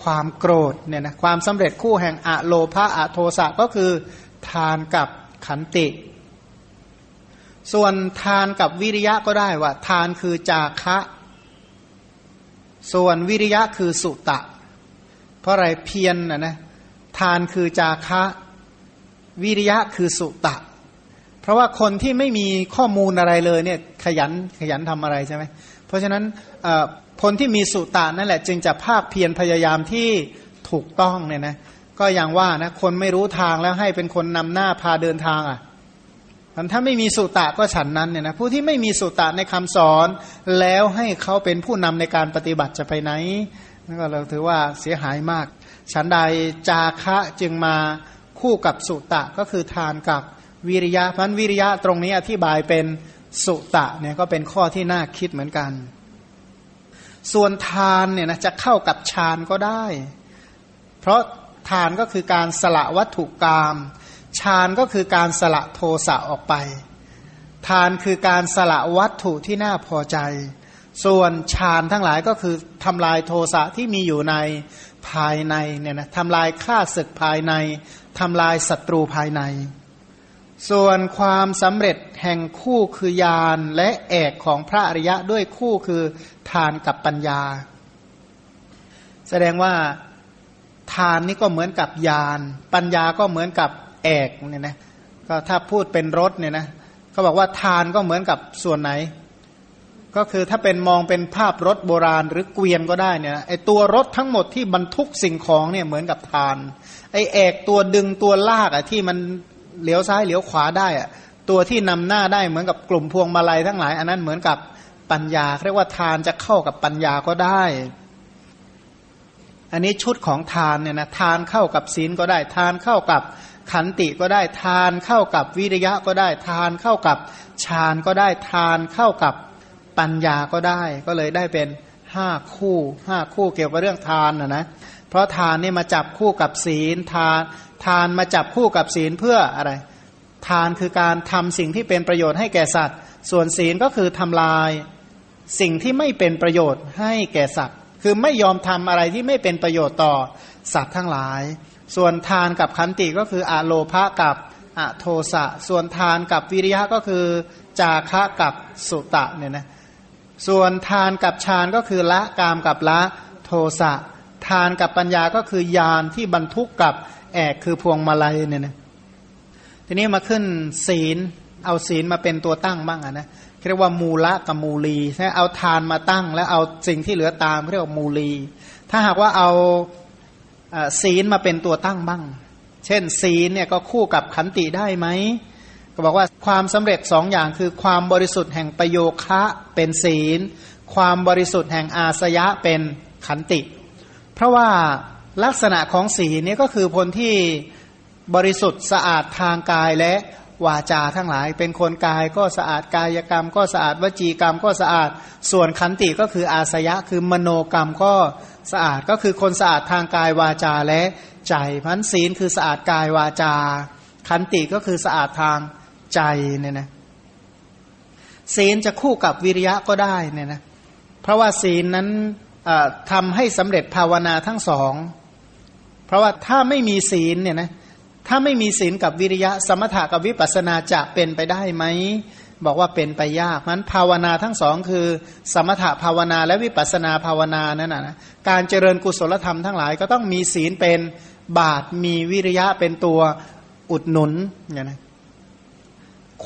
ความโกรธเนี่ยนะความสำเร็จคู่แห่งอะโลภะอะโทสะก็คือทานกับขันติ ส่วนทานกับวิริยะก็ได้ว่า ทานคือจาคะ ส่วนวิริยะคือสุตะ เพราะอะไรเพียรนะนะทานคือจาคะวิริยะคือสุตะ เพราะว่าคนที่ไม่มีข้อมูลอะไรเลยเนี่ยขยันขยันทำอะไรใช่ไหมเพราะฉะนั้นคนที่มีสุตะนั่นแหละ จึงจะภาคเพียรพยายามที่ถูกต้องเนี่ยนะก็อย่างว่านะคนไม่รู้ทางแล้วให้เป็นคนนำหน้าพาเดินทางอะ ถ้าไม่มีสุตะก็ฉันนั้นเนี่ยนะผู้ที่ไม่มีสุตะในคำสอน แล้วให้เขาเป็นผู้นำในการปฏิบัติจะไปไหนนั่นก็เราถือว่าเสียหายมาก ฉันใดจาคะจึงมาคู่กับสุตะก็คือทานกับวิริยะพันวิริยะตรงนี้อธิบายเป็นสุตะเนี่ยก็เป็นข้อที่น่าคิดเหมือนกัน ส่วนทานเนี่ยนะจะเข้ากับฌานก็ได้ เพราะทานก็คือการสละวัตถุกรรม ฌานก็คือการสละโทสะออกไป ทานคือการสละวัตถุที่น่าพอใจ ส่วนฌานทั้งหลายก็คือทำลายโทสะที่มีอยู่ในภายในเนี่ยนะทำลายข้าศึกภายในทำลายศัตรูภายใน ส่วนความสำเร็จแห่งคู่คือยานและแอกของพระอริยะด้วยคู่คือทานกับปัญญา แสดงว่าทานนี่ก็เหมือนกับยาน ปัญญาก็เหมือนกับ แอกเนี่ยนะก็ถ้าพูดเป็นรถเนี่ยนะเขาบอกว่าทานก็เหมือนกับส่วนไหน ก็คือถ้าเป็นมองเป็นภาพรถโบราณหรือเกวียนก็ได้เนี่ยไอตัวรถทั้งหมดที่บรรทุกสิ่งของเนี่ยเหมือนกับทาน ไอแอกตัวดึงตัวลากอะที่มันเลี้ยวซ้ายเลี้ยวขวาได้อะตัวที่นำหน้าได้เหมือนกับกลุ่มพวงมาลัยทั้งหลาย อันนั้นเหมือนกับปัญญาเรียกว่าทานจะเข้ากับปัญญาก็ได้ อันนี้ชุดของทานเนี่ยนะทานเข้ากับศีลก็ได้ ทานเข้ากับ ขันติก็ได้ทานเข้ากับวิริยะก็ได้ทานเข้ากับฌานก็ได้ทานเข้ากับปัญญาก็ได้ ก็เลยได้เป็นห้าคู่ห้าคู่เกี่ยวกับเรื่องทานนะนะเพราะทานนี่มาจับคู่กับศีลทาน ทานมาจับคู่กับศีลเพื่ออะไร ทานคือการทำสิ่งที่เป็นประโยชน์ให้แก่สัตว์ ส่วนศีลก็คือทำลายสิ่งที่ไม่เป็นประโยชน์ให้แก่สัตว์ คือไม่ยอมทำอะไรที่ไม่เป็นประโยชน์ต่อสัตว์ทั้งหลาย ส่วนทานกับขันติก็คืออะโลภะกับอะโทสะ ส่วนทานกับวิริยะก็คือจาคะกับสุตะเนี่ยนะ ส่วนทานกับฌานก็คือละกามกับละโทสะ ทานกับปัญญาก็คือยานที่บรรทุกกับแอกคือพวงมาลัยเนี่ยนะ ทีนี้มาขึ้นศีล เอาศีลมาเป็นตัวตั้งบ้างนะเรียกว่ามูละกับมูลีนะเอาทานมาตั้ง แล้วเอาสิ่งที่เหลือตามเรียกว่ามูลี ถ้าหากว่าเอา ศีลมาเป็นตัวตั้งบ้าง เช่น ศีลเนี่ยก็คู่กับขันติได้ไหมก็บอกว่าความสำเร็จสองอย่างคือความบริสุทธิ์แห่งประโยคะเป็นศีล ความบริสุทธิ์แห่งอาสยะเป็นขันติ เพราะว่าลักษณะของศีลนี่ก็คือคนที่บริสุทธิ์สะอาดทางกายและ วาจาทั้งหลาย เป็นคนกายก็สะอาดกายกรรม ก็สะอาดวจีกรรมก็สะอาด ส่วนขันติก็คืออาสยะคือมโนกรรมก็สะอาดก็คือคนสะอาดทางกายวาจาและใจพันศีลคือสะอาดกายวาจา ขันติก็คือสะอาดทางใจเนี่ยนะศีลจะคู่กับวิริยะก็ได้เนี่ยนะเพราะว่าศีลนั้นทำให้สำเร็จภาวนาทั้งสอง เพราะว่าถ้าไม่มีศีลเนี่ยนะ ถ้าไม่มีศีลกับวิริยะ สมถะกับวิปัสสนาจะเป็นไปได้ไหมบอกว่าเป็นไปยากมันภาวนาทั้งสองคือ สมถะภาวนาและวิปัสนาภาวนานั่นนะการเจริญกุศลธรรมทั้งหลายก็ต้องมีศีลเป็นบาตมีวิริยะเป็นตัวอุดหนุนอย่างนะ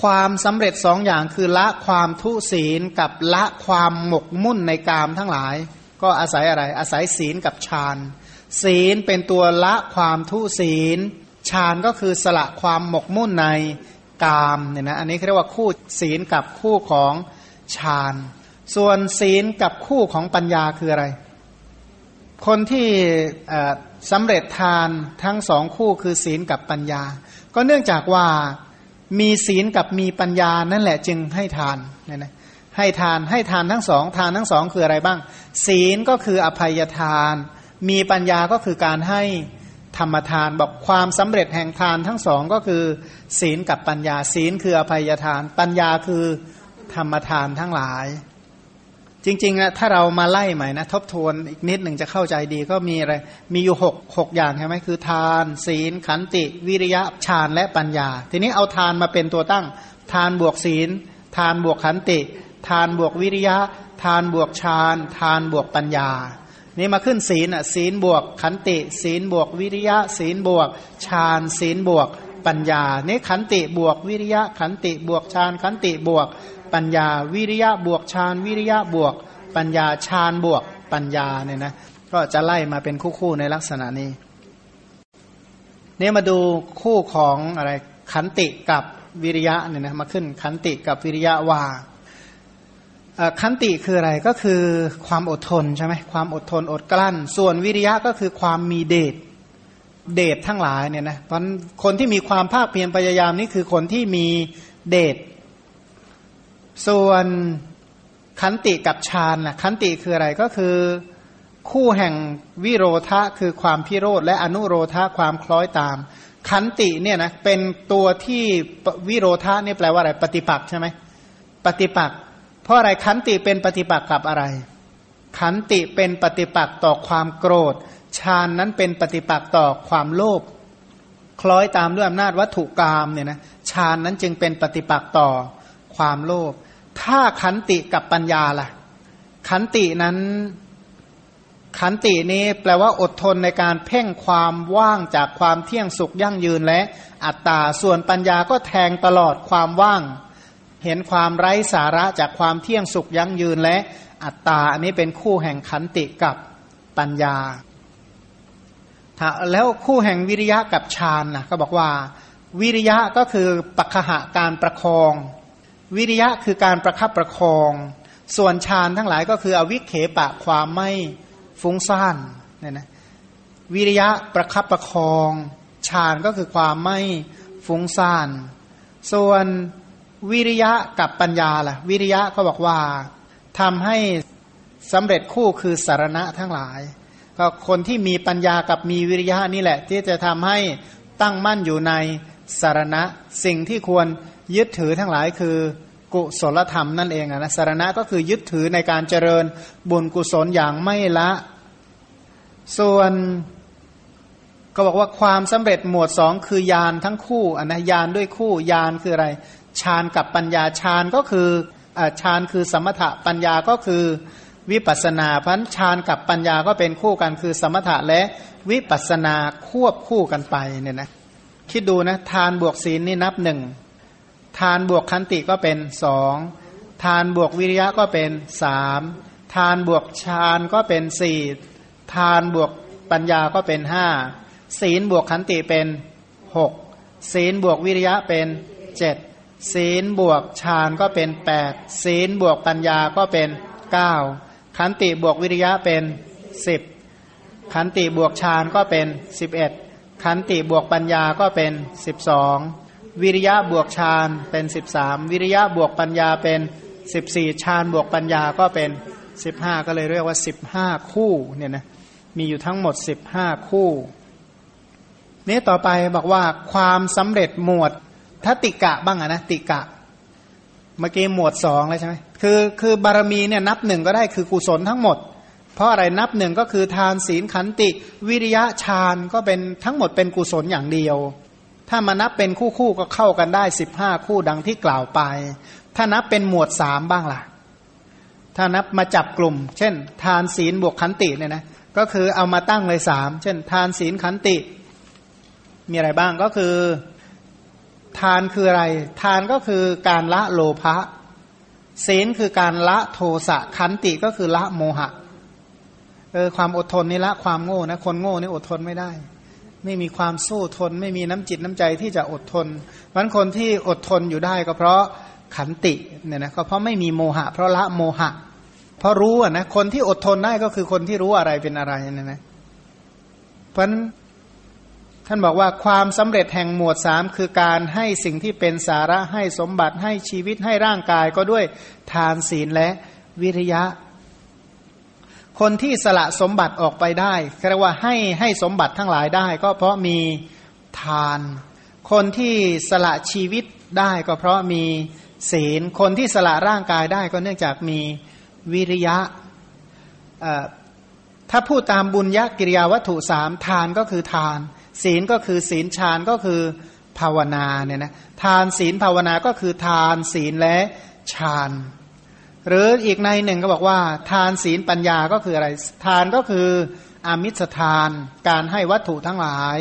ความสำเร็จสองอย่างคือละความทุศีลกับละความหมกมุ่นในกามทั้งหลาย ก็อาศัยอะไรอาศัยศีลกับฌานศีลเป็นตัวละความทุศีล ฌานก็คือสละความหมกมุ่นในกามเนี่ยนะอันนี้เรียกว่าคู่ศีลกับคู่ของฌาน ส่วนศีลกับคู่ของปัญญาคืออะไร คนที่สำเร็จทานทั้งสองคู่คือศีลกับปัญญา ก็เนื่องจากว่ามีศีลกับมีปัญญานั่นแหละจึงให้ทานเนี่ยนะให้ทานให้ทานทั้งสองทานทั้งสองคืออะไรบ้าง ศีลก็คืออภัยทาน มีปัญญาก็คือการให้ ธรรมทานบอกความสำเร็จแห่งทานทั้งสองก็คือ ศีลกับปัญญา ศีลคืออภัยทาน ปัญญาคือธรรมทานทั้งหลาย จริงๆนะถ้าเรามาไล่ใหม่นะทบทวนอีกนิดหนึ่งจะเข้าใจดีก็มีอะไร มีอยู่หกหกอย่างใช่ไหมคือ ทาน ศีล ขันติ วิริยะฌานและปัญญา ทีนี้เอาทานมาเป็นตัวตั้ง ทานบวกศีล ทานบวกขันติ ทานบวกวิริยะ ทานบวกฌาน ทานบวกปัญญา นี่มาขึ้นศีลอะศีลบวก ขันติ ศีลบวก วิริยะ ศีลบวกฌานศีลบวก ปัญญานี่ขันติบวก วิริยะ ขันติบวกฌานขันติบวก ปัญญา วิริยะบวกฌานวิริยะบวก ปัญญาฌานบวก ปัญญาเนี่ยนะก็จะไล่มาเป็นคู่ๆในลักษณะนี้นี่มาดูคู่ของอะไรขันติกับวิริยะเนี่ยนะมาขึ้นขันติกับวิริยะว่า ขันติคืออะไรก็คือความอดทนใช่ไหมความอดทนอดกลั้น ส่วนวิริยะก็คือความมีเดชเดชทั้งหลายเนี่ยนะเพราะคนที่มีความภาคเพียรพยายามนี่คือคนที่มีเดชส่วนขันติกับฌานนะขันติคืออะไรก็คือคู่แห่งวิโรธะคือความพิโรธและอนุโรธะความคล้อยตาม ขันติเนี่ยนะเป็นตัวที่วิโรธะนี่แปลว่าอะไรปฏิปักษ์ใช่ไหมปฏิปักษ์ ราะอะไรขันติเป็นปฏิปักษ์กับอะไร ขันติเป็นปฏิปักษ์ต่อความโกรธฌานนั้นเป็นปฏิปักษ์ต่อความโลภคล้อยตามด้วยอำนาจวัตถุกรรมเนี่ยนะฌานนั้นจึงเป็นปฏิปักษ์ต่อความโลภถ้าขันติกับปัญญาล่ะ ขันตินั้นขันตินี้แปลว่าอดทนในการเพ่งความว่างจากความเที่ยงสุขยั่งยืนและอัตตา ส่วนปัญญาก็แทงตลอดความว่าง เห็นความไร้สาระจากความเที่ยงสุขยั่งยืนและอัตตาอันนี้เป็นคู่แห่งขันติกับปัญญา แล้วคู่แห่งวิริยะกับฌานนะก็บอกว่า วิริยะก็คือปัจหะการประคอง วิริยะคือการประคับประคอง ส่วนฌานทั้งหลายก็คืออวิเคปะความไม่ฟุ้งซ่านเนี่ยนะวิริยะประคับประคองฌานก็คือความไม่ฟุ้งซ่าน ส่วน วิริยะกับปัญญาล่ะ วิริยะก็บอกว่าทำให้สำเร็จคู่คือสารณะทั้งหลาย ก็คนที่มีปัญญากับมีวิริยะนี่แหละ ที่จะทำให้ตั้งมั่นอยู่ในสารณะ สิ่งที่ควรยึดถือทั้งหลายคือกุศลธรรมนั่นเองนะสารณะก็คือยึดถือในการเจริญบุญกุศลอย่างไม่ละ ส่วนก็บอกว่าความสำเร็จหมวดสองคือยานทั้งคู่อันนะยานด้วยคู่ยานคืออะไร ฌานกับปัญญาฌานก็คือฌานคือสมถะปัญญาก็คือวิปัสนาพันฌานกับปัญญาก็เป็นคู่กันคือสมถะและวิปัสนาควบคู่กันไปเนี่ยนะคิดดูนะทานบวกศีลนี่นับหนึ่งทานบวกคันติก็เป็นสองทานบวกวิริยะก็เป็นสามทานบวกฌานก็เป็นสี่ทานบวกปัญญาก็เป็นห้าศีลบวกขันติเป็นหกศีลบวกวิริยะเป็นเจ็ด ศีลบวกฌานก็เป็นแปดศีลบวกปัญญาก็เป็นเก้าขันติบวกวิริยะเป็นสิบขันติบวกฌานก็เป็นสิบเอ็ดขันติบวกปัญญาก็เป็นสิบสองวิริยะบวกฌานเป็นสิบสามวิริยะบวกปัญญาเป็นสิบสี่ฌานบวกปัญญาก็เป็นสิบห้าก็เลยเรียกว่าสิบห้าคู่เนี่ยนะมีอยู่ทั้งหมดสิบห้าคู่ นี้ต่อไปบอกว่าความสำเร็จหมวด ทัติกะบ้างอะนะติกะ เมื่อกี้หมวดสองเลยใช่ไหมคือคือบารมีเนี่ยนับหนึ่งก็ได้คือกุศลทั้งหมด เพราะอะไรนับหนึ่งก็คือทานศีลขันติ วิริยะฌานก็เป็นทั้งหมดเป็นกุศลอย่างเดียว ถ้ามานับเป็นคู่คู่ก็เข้ากันได้สิบห้าคู่ดังที่กล่าวไป ถ้านับเป็นหมวดสามบ้างล่ะ ถ้านับมาจับกลุ่ม เช่น ทานศีลบวกขันติเนี่ยนะก็คือเอามาตั้งเลยสามเช่น ทานศีลขันติ มีอะไรบ้างก็คือ ทานคืออะไร ทานก็คือการละโลภะศีลคือการละโทสะขันติก็คือละโมหะเออความอดทนนี่ละความโง่นะคนโง่นี่อดทนไม่ได้ ไม่มีความสู้ทน ไม่มีน้ำจิตน้ำใจที่จะอดทนวันคนที่อดทนอยู่ได้ก็เพราะขันติเนี่ยนะก็เพราะไม่มีโมหะ เพราะละโมหะ เพราะรู้อะนะคนที่อดทนได้ก็คือคนที่รู้อะไรเป็นอะไรเนี่ยนะเพราะ ท่านบอกว่าความสำเร็จแห่งหมวดสามคือการให้สิ่งที่เป็นสาระให้สมบัติให้ชีวิตให้ร่างกายก็ด้วยทานศีลและวิริยะ คนที่สละสมบัติออกไปได้เรียกว่าให้ให้สมบัติทั้งหลายได้ ก็เพราะมีทาน คนที่สละชีวิตได้ก็เพราะมีศีล คนที่สละร่างกายได้ก็เนื่องจากมีวิริยะถ้าพูดตามบุญญกิริยาวัตถุสามทานก็คือทาน ศีลก็คือศีลฌานก็คือภาวนาเนี่ยนะทานศีลภาวนาก็คือทานศีลและฌานหรืออีกในหนึ่งก็บอกว่า ทานศีลปัญญาก็คืออะไร ทานก็คืออามิสทาน การให้วัตถุทั้งหลาย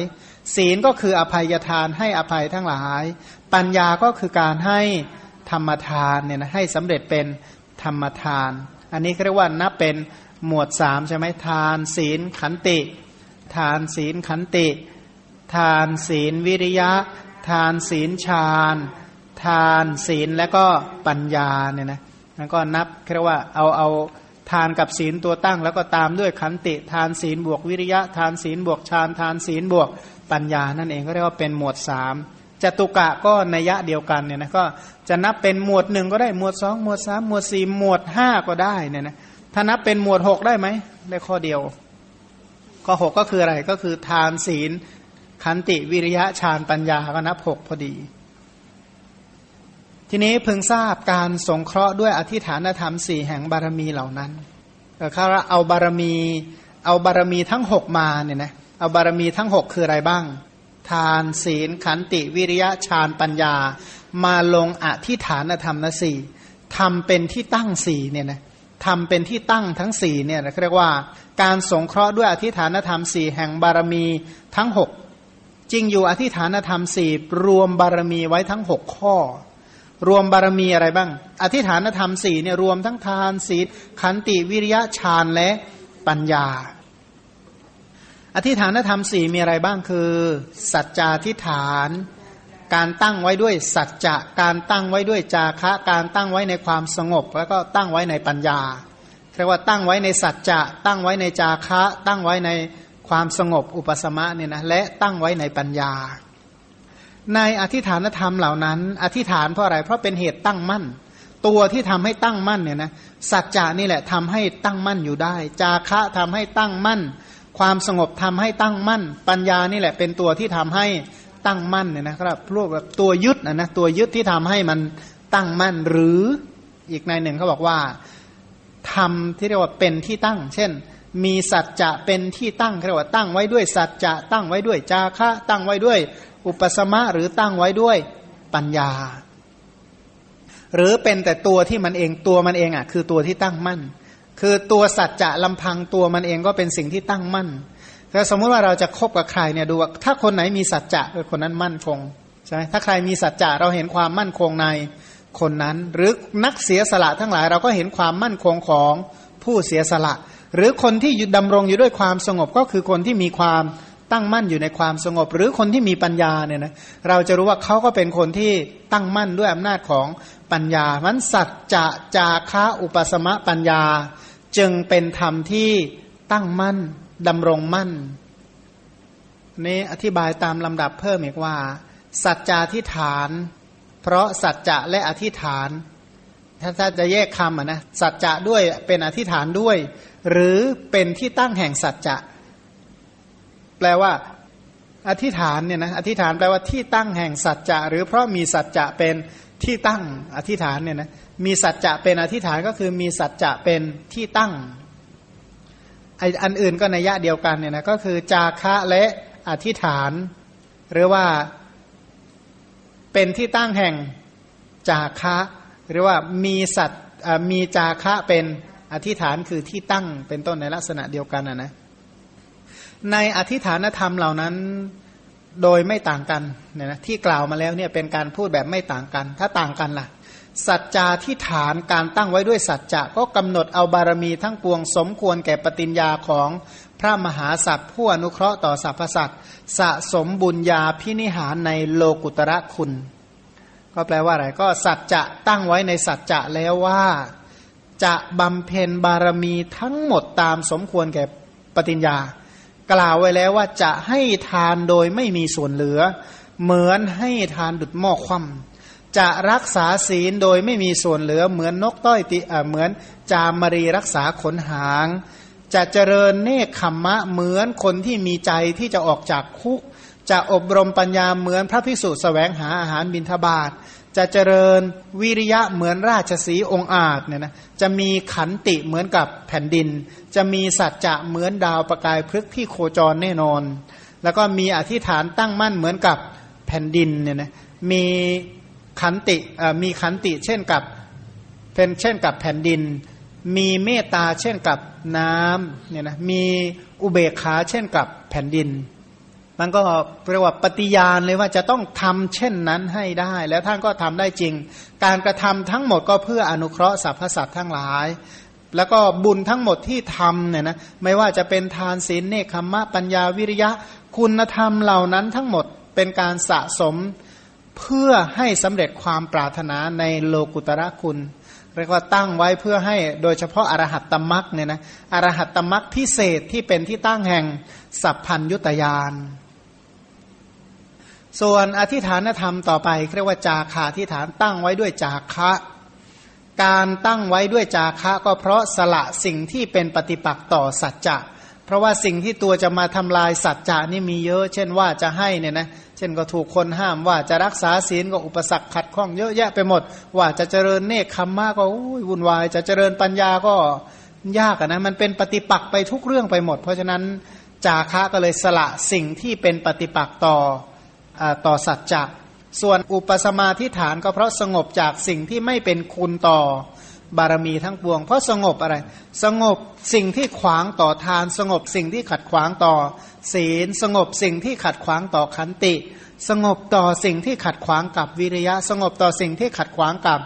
ศีลก็คืออภัยทานให้อภัยทั้งหลาย ปัญญาก็คือการให้ธรรมทานเนี่ยนะให้สำเร็จเป็นธรรมทาน อันนี้เรียกว่านับเป็นหมวดสามใช่ไหมทาน ศีลขันติ ทานศีลขันติ ทานศีลวิริยะ ทานศีลฌานทานศีลและก็ปัญญาเนี่ยนะแล้วก็นับเรียกว่าเอาเอาทานกับศีลตัวตั้ง แล้วก็ตามด้วยขันติทานศีลบวกวิริยะ ทานศีลบวกฌานทานศีลบวกปัญญา นั่นเองก็เรียกว่าเป็นหมวดสามจตุกะก็นัยะเดียวกันเนี่ยนะก็จะนับเป็นหมวดหนึ่งก็ได้หมวดสองหมวดสามหมวดสี่หมวดห้าก็ได้เนี่ยนะถ้านับเป็นหมวดหกได้ไหมได้ข้อเดียวข้อหกก็คืออะไรก็คือทานศีล ขันติวิริยะฌานปัญญาก็นับหกพอดี ทีนี้พึงทราบการสงเคราะห์ด้วยอธิฐานธรรมสี่แห่งบารมีเหล่านั้นเขาเอาบารมีเอาบารมีทั้งหกมาเนี่ยนะเอาบารมีทั้งหกคืออะไรบ้าง ทานศีล ขันติวิริยะฌานปัญญา มาลงอธิฐานธรรมนสี่ทำเป็นที่ตั้งสี่เนี่ยนะทำเป็นที่ตั้งทั้งสี่เนี่ยเรียกว่า การสงเคราะห์ด้วยอธิฐานธรรมสี่แห่งบารมีทั้งหก จริงอยู่อธิฐานธรรมสี่รวมบารมีไว้ทั้งหกข้อ รวมบารมีอะไรบ้าง อธิฐานธรรมสี่เนี่ยรวมทั้งทานศีลขันติวิริยะฌานและปัญญา อธิฐานธรรมสี่มีอะไรบ้างคือ สัจจาธิฐาน การตั้งไว้ด้วยสัจจะการตั้งไว้ด้วยจาคะการตั้งไว้ในความสงบ แล้วก็ตั้งไว้ในปัญญาเรียกว่าตั้งไว้ในสัจจะตั้งไว้ในจาคะ ตั้งไว้ใน ความสงบอุปสมะเนี่ยนะและตั้งไว้ในปัญญา ในอธิฐานธรรมเหล่านั้น อธิฐานเพราะอะไร เพราะเป็นเหตุตั้งมั่น ตัวที่ทำให้ตั้งมั่นเนี่ยนะสัจจะนี่แหละทำให้ตั้งมั่นอยู่ได้ จาคะทำให้ตั้งมั่น ความสงบทำให้ตั้งมั่น ปัญญานี่แหละเป็นตัวที่ทำให้ตั้งมั่นเนี่ยนะครับพวกแบบตัวยึดนะนะตัวยึดที่ทำให้มันตั้งมั่นหรืออีกในหนึ่งเขาบอกว่าทำที่เรียกว่าเป็นที่ตั้ง เช่น มีสัจจะเป็นที่ตั้งเรียกว่าตั้งไว้ด้วยสัจจะตั้งไว้ด้วยจาคะตั้งไว้ด้วย อุปสมะหรือตั้งไว้ด้วยปัญญา หรือเป็นแต่ตัวที่มันเองตัวมันเองอะคือตัวที่ตั้งมั่น คือตัวสัจจะลำพังตัวมันเองก็เป็นสิ่งที่ตั้งมั่นถ้าสมมุติว่าเราจะคบกับใครเนี่ยดูว่าถ้าคนไหนมีสัจจะคนนั้นมั่นคงใช่ไหมถ้าใครมีสัจจะเราเห็นความมั่นคงในคนนั้น หรือนักเสียสละทั้งหลายเราก็เห็นความมั่นคงของผู้เสียสละ หรือคนที่ดำรงอยู่ด้วยความสงบก็คือคนที่มีความตั้งมั่นอยู่ในความสงบ หรือคนที่มีปัญญาเนี่ยนะเราจะรู้ว่าเขาก็เป็นคนที่ตั้งมั่นด้วยอำนาจของปัญญามันสัจจะจาคะอุปสมะปัญญา จึงเป็นธรรมที่ตั้งมั่นดำรงมั่นนี้อธิบายตามลำดับเพิ่มอีกว่า สัจจาธิฐาน เพราะสัจจะและอธิฐาน ถ้าจะแยกคำะนะสัจจะด้วยเป็นอธิฐานด้วย หรือเป็นที่ตั้งแห่งสัจจะ แปลว่า อธิษฐานเนี่ยนะอธิษฐานแปลว่าที่ตั้งแห่งสัจจะ หรือเพราะมีสัจจะเป็นที่ตั้งอธิษฐานเนี่ยนะมีสัจจะเป็นอธิษฐานก็คือมีสัจจะเป็นที่ตั้งไออันอื่นก็ในยะเดียวกันเนี่ยนะก็คือจาคะและอธิษฐาน หรือว่าเป็นที่ตั้งแห่งจาคะ หรือว่ามีสัตมีจาคะเป็น อธิษฐานคือที่ตั้งเป็นต้นในลักษณะเดียวกันนะนะในอธิษฐานธรรมเหล่านั้นโดยไม่ต่างกันเนี่ยนะที่กล่าวมาแล้วเนี่ยเป็นการพูดแบบไม่ต่างกัน ถ้าต่างกันล่ะ สัจจาที่ฐานการตั้งไว้ด้วยสัจจะก็กำหนดเอาบารมีทั้งปวงสมควรแก่ปฏิญญาของพระมหาสัตว์ผู้อนุเคราะห์ต่อสรรพสัตว์สะสมบุญญาพินิหารในโลกุตระคุณ ก็แปลว่าอะไรก็สัจจะตั้งไว้ในสัจจะแล้วว่า จะบำเพ็ญบารมีทั้งหมดตามสมควรแก่ปฏิญญา กล่าวไว้แล้วว่าจะให้ทานโดยไม่มีส่วนเหลือ เหมือนให้ทานดุดหม้อคว่ำจะรักษาศีลโดยไม่มีส่วนเหลือ เหมือนนกต้อยติเหมือนจามมรีรักษาขนหาง จะเจริญเนคขมมะเหมือนคนที่มีใจที่จะออกจากคุก จะอบรมปัญญาเหมือนพระพิสุสแสวงหาอาหารบิณฑบาต จะเจริญวิริยะเหมือนราชสีองอาจเนี่ยนะจะมีขันติเหมือนกับแผ่นดิน จะมีสัจจะเหมือนดาวประกายพฤกษ์ที่โคจรแน่นอน แล้วก็มีอธิษฐานตั้งมั่นเหมือนกับแผ่นดินเนี่ยนะมีขันติมีขันติเช่นกับเป็นเช่นกับแผ่นดิน มีเมตตาเช่นกับน้ำเนี่ยนะมีอุเบกขาเช่นกับแผ่นดิน มันก็เรียกว่าปฏิญาณเลยว่าจะต้องทำเช่นนั้นให้ได้ แล้วท่านก็ทำได้จริง การกระทำทั้งหมดก็เพื่ออนุเคราะห์สรรพสัตว์ทั้งหลาย แล้วก็บุญทั้งหมดที่ทำเนี่ยนะไม่ว่าจะเป็นทานศีลเนคขมะปัญญาวิริยะ คุณธรรมเหล่านั้นทั้งหมดเป็นการสะสมเพื่อให้สำเร็จความปรารถนาในโลกุตระคุณเรียกว่าตั้งไว้เพื่อให้โดยเฉพาะอรหัตตมรักเนี่ยนะอรหัตตมรักพิเศษที่เป็นที่ตั้งแห่งสัพพัญยุตยาน ส่วนอธิฐานธรรมต่อไปเรียกว่าจาคาธิฐานตั้งไว้ด้วยจาคะการตั้งไว้ด้วยจาคะก็เพราะสละสิ่งที่เป็นปฏิปักษ์ต่อสัจจะ เพราะว่าสิ่งที่ตัวจะมาทำลายสัจจะนี่มีเยอะ เช่นว่าจะให้เนี่ยนะ เช่นก็ถูกคนห้ามว่าจะรักษาศีลก็อุปสรรคขัดข้องเยอะแยะไปหมด ว่าจะเจริญเนคขมมากก็วุ่นวาย จะเจริญปัญญาก็ยากนะ มันเป็นปฏิปักษ์ไปทุกเรื่องไปหมด เพราะฉะนั้นจาคะก็เลยสละสิ่งที่เป็นปฏิปักษ์ต่อ ต่อสัจจะส่วนอุปสมาธิฐานก็เพราะสงบจากสิ่งที่ไม่เป็นคุณต่อบารมีทั้งปวง เพราะสงบอะไร สงบสิ่งที่ขวางต่อทาน สงบสิ่งที่ขัดขวางต่อ ศีล สงบสิ่งที่ขัดขวางต่อขันติ สงบต่อสิ่งที่ขัดขวางกับวิริยะ สงบต่อสิ่งที่ขัดขวางกับ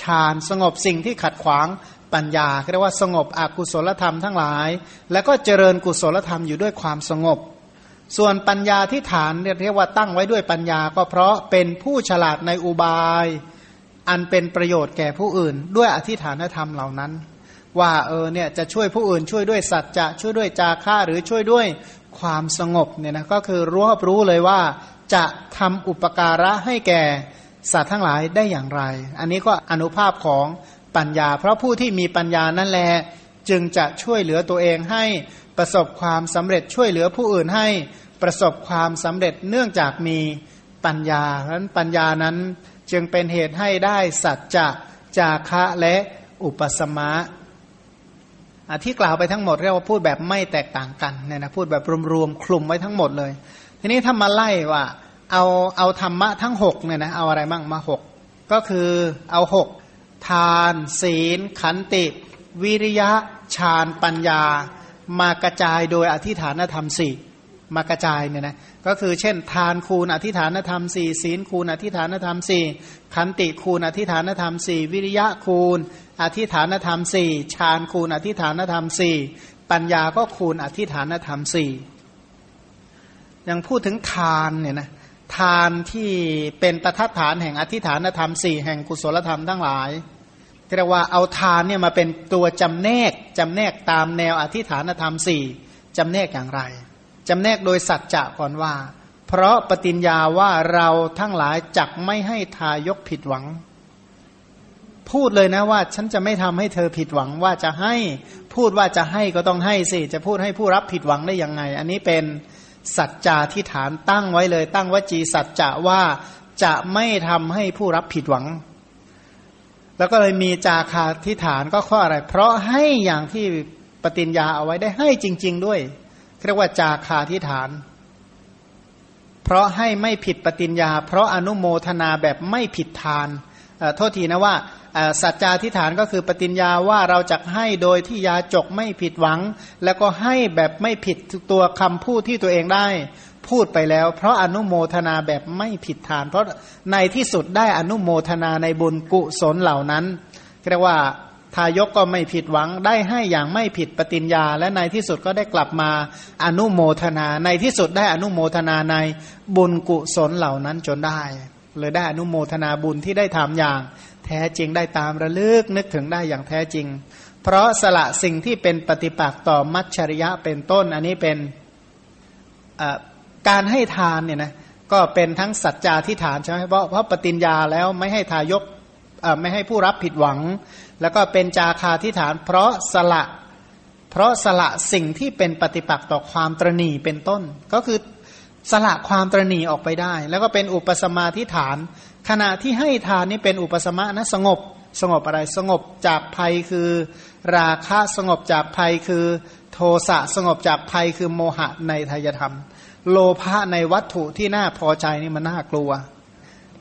ฌานสงบสิ่งที่ขัดขวางปัญญาเรียกว่าสงบอกุศลธรรมทั้งหลาย แล้วก็เจริญกุศลธรรมอยู่ด้วยความสงบ ส่วนปัญญาที่ฐานเรียกว่าตั้งไว้ด้วยปัญญาก็เพราะเป็นผู้ฉลาดในอุบาย อันเป็นประโยชน์แก่ผู้อื่น ด้วยอธิฐานธรรมเหล่านั้น ว่าเออเนี่ยจะช่วยผู้อื่นช่วยด้วยสัจจะช่วยด้วยจาค่าหรือช่วยด้วยความสงบเนี่ยนะก็คือรู้รู้เลยว่า จะทำอุปการะให้แก่สัตว์ทั้งหลายได้อย่างไร อันนี้ก็อนุภาพของปัญญา เพราะผู้ที่มีปัญญานั่นแหละจึงจะช่วยเหลือตัวเองให้ ประสบความสำเร็จช่วยเหลือผู้อื่นให้ประสบความสำเร็จเนื่องจากมีปัญญาเพราะนั้นปัญญานั้นจึงเป็นเหตุให้ได้สัจจะจาคะและอุปสมะที่กล่าวไปทั้งหมดเรียกว่าพูดแบบไม่แตกต่างกันเนี่ยนะพูดแบบรวมๆคลุมไว้ทั้งหมดเลย ทีนี้ถ้ามาไล่ว่า เอาเอาธรรมะทั้งหกเนี่ยนะเอาอะไรบ้างมาหกก็คือเอาหกทาน ศีล ขันติ วิริยะฌานปัญญา มากระจายโดยอธิฐานธรรมสี่มากระจายเนี่ยนะก็คือเช่น ทานคูณอธิฐานธรรมสี่ศีลคูณอธิฐานธรรมสี่ขันติคูณอธิฐานธรรมสี่วิริยะคูณ อธิฐานธรรมสี่ฌานคูณอธิฐานธรรมสี่ปัญญาก็คูณอธิฐานธรรมสี่ยังพูดถึงทานเนี่ยนะทานที่เป็นประทัดฐานแห่งอธิฐานธรรมสี่แห่งกุศลธรรมทั้งหลาย เรียกว่าเอาทานเนี่ยมาเป็นตัวจำแนกจำแนกตามแนวอธิฐานธรรมสี่จำแนกอย่างไรจำแนกโดยสัจจะก่อนว่า เพราะปฏิญญาว่าเราทั้งหลายจักไม่ให้ทายกผิดหวัง พูดเลยนะว่า ฉันจะไม่ทำให้เธอผิดหวังว่าจะให้พูดว่าจะให้ก็ต้องให้สิจะพูดให้ผู้รับผิดหวังได้ยังไง อันนี้เป็นสัจจาที่ฐานตั้งไว้เลย ตั้งวจีสัจจะว่าจะไม่ทำให้ผู้รับผิดหวัง แล้วก็เลยมีจาคาที่ฐานก็ข้ออะไร เพราะให้อย่างที่ปฏิญญาเอาไว้ได้ให้จริง ๆ ด้วยเรียกว่าจาคาที่ฐาน เพราะให้ไม่ผิดปฏิญญา เพราะอนุโมทนาแบบไม่ผิดทานโทษทีนะว่าสัจจาธิฐานก็คือปฏิญญาว่าเราจะให้โดยที่ยาจกไม่ผิดหวัง แล้วก็ให้แบบไม่ผิดตัวคำพูดที่ตัวเองได้ พูดไปแล้ว เพราะอนุโมทนาแบบไม่ผิดทาน เพราะในที่สุดได้อนุโมทนาในบุญกุศลเหล่านั้นเรียกว่าทายกก็ไม่ผิดหวังได้ให้อย่างไม่ผิดปฏิญญา และในที่สุดก็ได้กลับมาอนุโมทนา ในที่สุดได้อนุโมทนาในบุญกุศลเหล่านั้นจนได้เลยได้อนุโมทนาบุญที่ได้ทำอย่าง แท้จริงได้ตามระลึกนึกถึงได้อย่างแท้จริง เพราะสละสิ่งที่เป็นปฏิปักษ์ต่อมัจฉริยะเป็นต้น อันนี้เป็น การให้ทานเนี่ยนะก็เป็นทั้งสัจจาทิฐานใช่ไหมเพราะเพราะปฏิญญาแล้วไม่ให้ทายกไม่ให้ผู้รับผิดหวัง แล้วก็เป็นจาคาทิฐาน เพราะสละ เพราะสละสิ่งที่เป็นปฏิปักษ์ต่อความตรณีเป็นต้น ก็คือสละความตรณีออกไปได้ แล้วก็เป็นอุปสมาทิฐาน ขณะที่ให้ทานนี่เป็นอุปสมะนะสงบสงบอะไรสงบจากภัยคือ ราคะสงบจากภัยคือ โทสะสงบจากภัยคือโมหะในทายธรรม โลภะในวัตถุที่น่าพอใจนี่มันน่ากลัว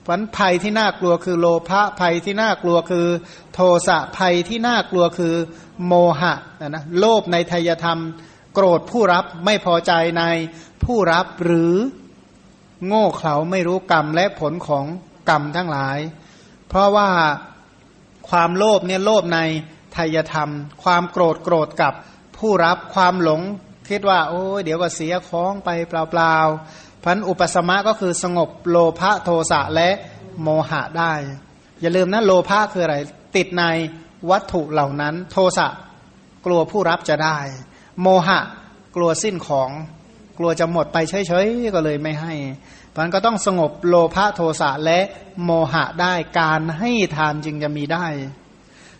ผลภัยที่น่ากลัวคือโลภะภัยที่น่ากลัวคือ โทสะภัยที่น่ากลัวคือ โมหะนะนะโลภในทายธรรม โกรธผู้รับไม่พอใจในผู้รับหรือโง่เขลาไม่รู้กรรมและผลของกรรมทั้งหลาย เพราะว่าความโลภเนี่ยโลภในทายธรรม ความโกรธโกรธกับผู้รับความหลง คิดว่า โอ้ยเดี๋ยวก็เสียของไปเปล่าๆพันอุปสมะก็คือสงบโลภะโทสะและโมหะได้ อย่าลืมนะโลภะคืออะไร ติดในวัตถุเหล่านั้น โทสะกลัวผู้รับจะได้ โมหะกลัวสิ้นของกลัวจะหมดไปเฉยๆก็เลยไม่ให้มันก็ต้องสงบโลภะโทสะและโมหะได้การให้ทานจึงจะมีได้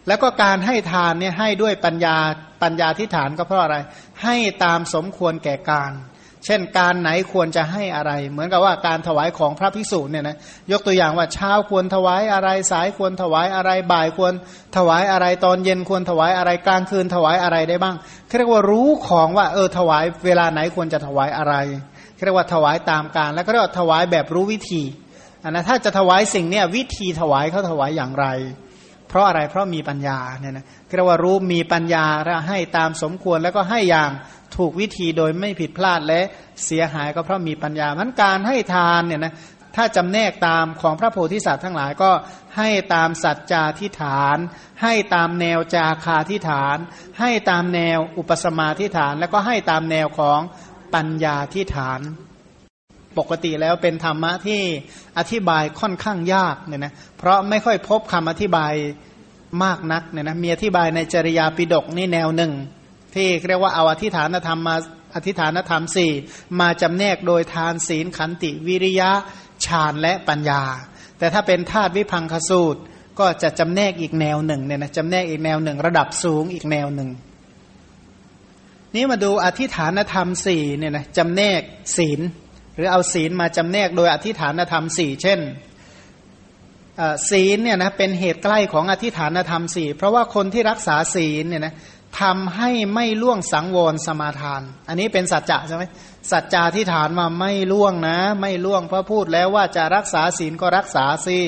แล้วก็การให้ทานเนี่ยให้ด้วยปัญญา ปัญญาที่ฐานก็เพราะอะไร ให้ตามสมควรแก่การ เช่นการไหนควรจะให้อะไร เหมือนกับว่าการถวายของพระภิกษุเนี่ยนะยกตัวอย่างว่าเช้าควรถวายอะไรสายควรถวายอะไรบ่ายควรถวายอะไรตอนเย็นควรถวายอะไรกลางคืนถวายอะไรได้บ้างเรียกว่ารู้ของว่าเออถวายเวลาไหนควรจะถวายอะไรเรียกว่าถวายตามการ แล้วก็เรียกว่าถวายแบบรู้วิธีอันนะถ้าจะถวายสิ่งเนี้ยวิธีถวายเขาถวายอย่างไร เพราะอะไรเพราะมีปัญญาเนี่ยนะเรียกว่ารู้มีปัญญาแล้วให้ตามสมควรแล้วก็ให้อย่างถูกวิธีโดยไม่ผิดพลาดและเสียหายก็เพราะมีปัญญามันการให้ทานเนี่ยนะถ้าจำแนกตามของพระโพธิสัตว์ทั้งหลายก็ให้ตามสัจจาทิฐาน ให้ตามแนวจาคาทิฐาน ให้ตามแนวอุปสมาทิฐาน แล้วก็ให้ตามแนวของปัญญาที่ฐาน ปกติแล้วเป็นธรรมะที่อธิบายค่อนข้างยากเนี่ยนะเพราะไม่ค่อยพบคำอธิบายมากนักเนี่ยนะมีอธิบายในจริยาปิดกนี่แนวหนึ่ง ที่เรียกว่าเอาอธิฐานธรรมมาอธิฐานธรรมสี่มาจำแนกโดยทานศีลขันติวิริยะฌานและปัญญา แต่ถ้าเป็นธาตุวิพังคสูตร ก็จะจำแนกอีกแนวหนึ่งเนี่ยนะจำแนกอีกแนวหนึ่ง ระดับสูงอีกแนวหนึ่งนี้มาดูอธิฐานธรรมสี่เนี่ยนะจำแนกศีล หรือเอาศีลมาจำแนกโดยอธิฐานธรรมสี่เช่นศีลเนี่ยนะเป็นเหตุใกล้ของอธิฐานธรรมสี่เพราะว่าคนที่รักษาศีลเนี่ยนะทำให้ไม่ล่วงสังวรสมาทาน อันนี้เป็นสัจจะใช่ไหมสัจจาที่ฐานมาไม่ล่วงนะ ไม่ล่วงเพราะพูดแล้วว่าจะรักษาศีลก็รักษาสิ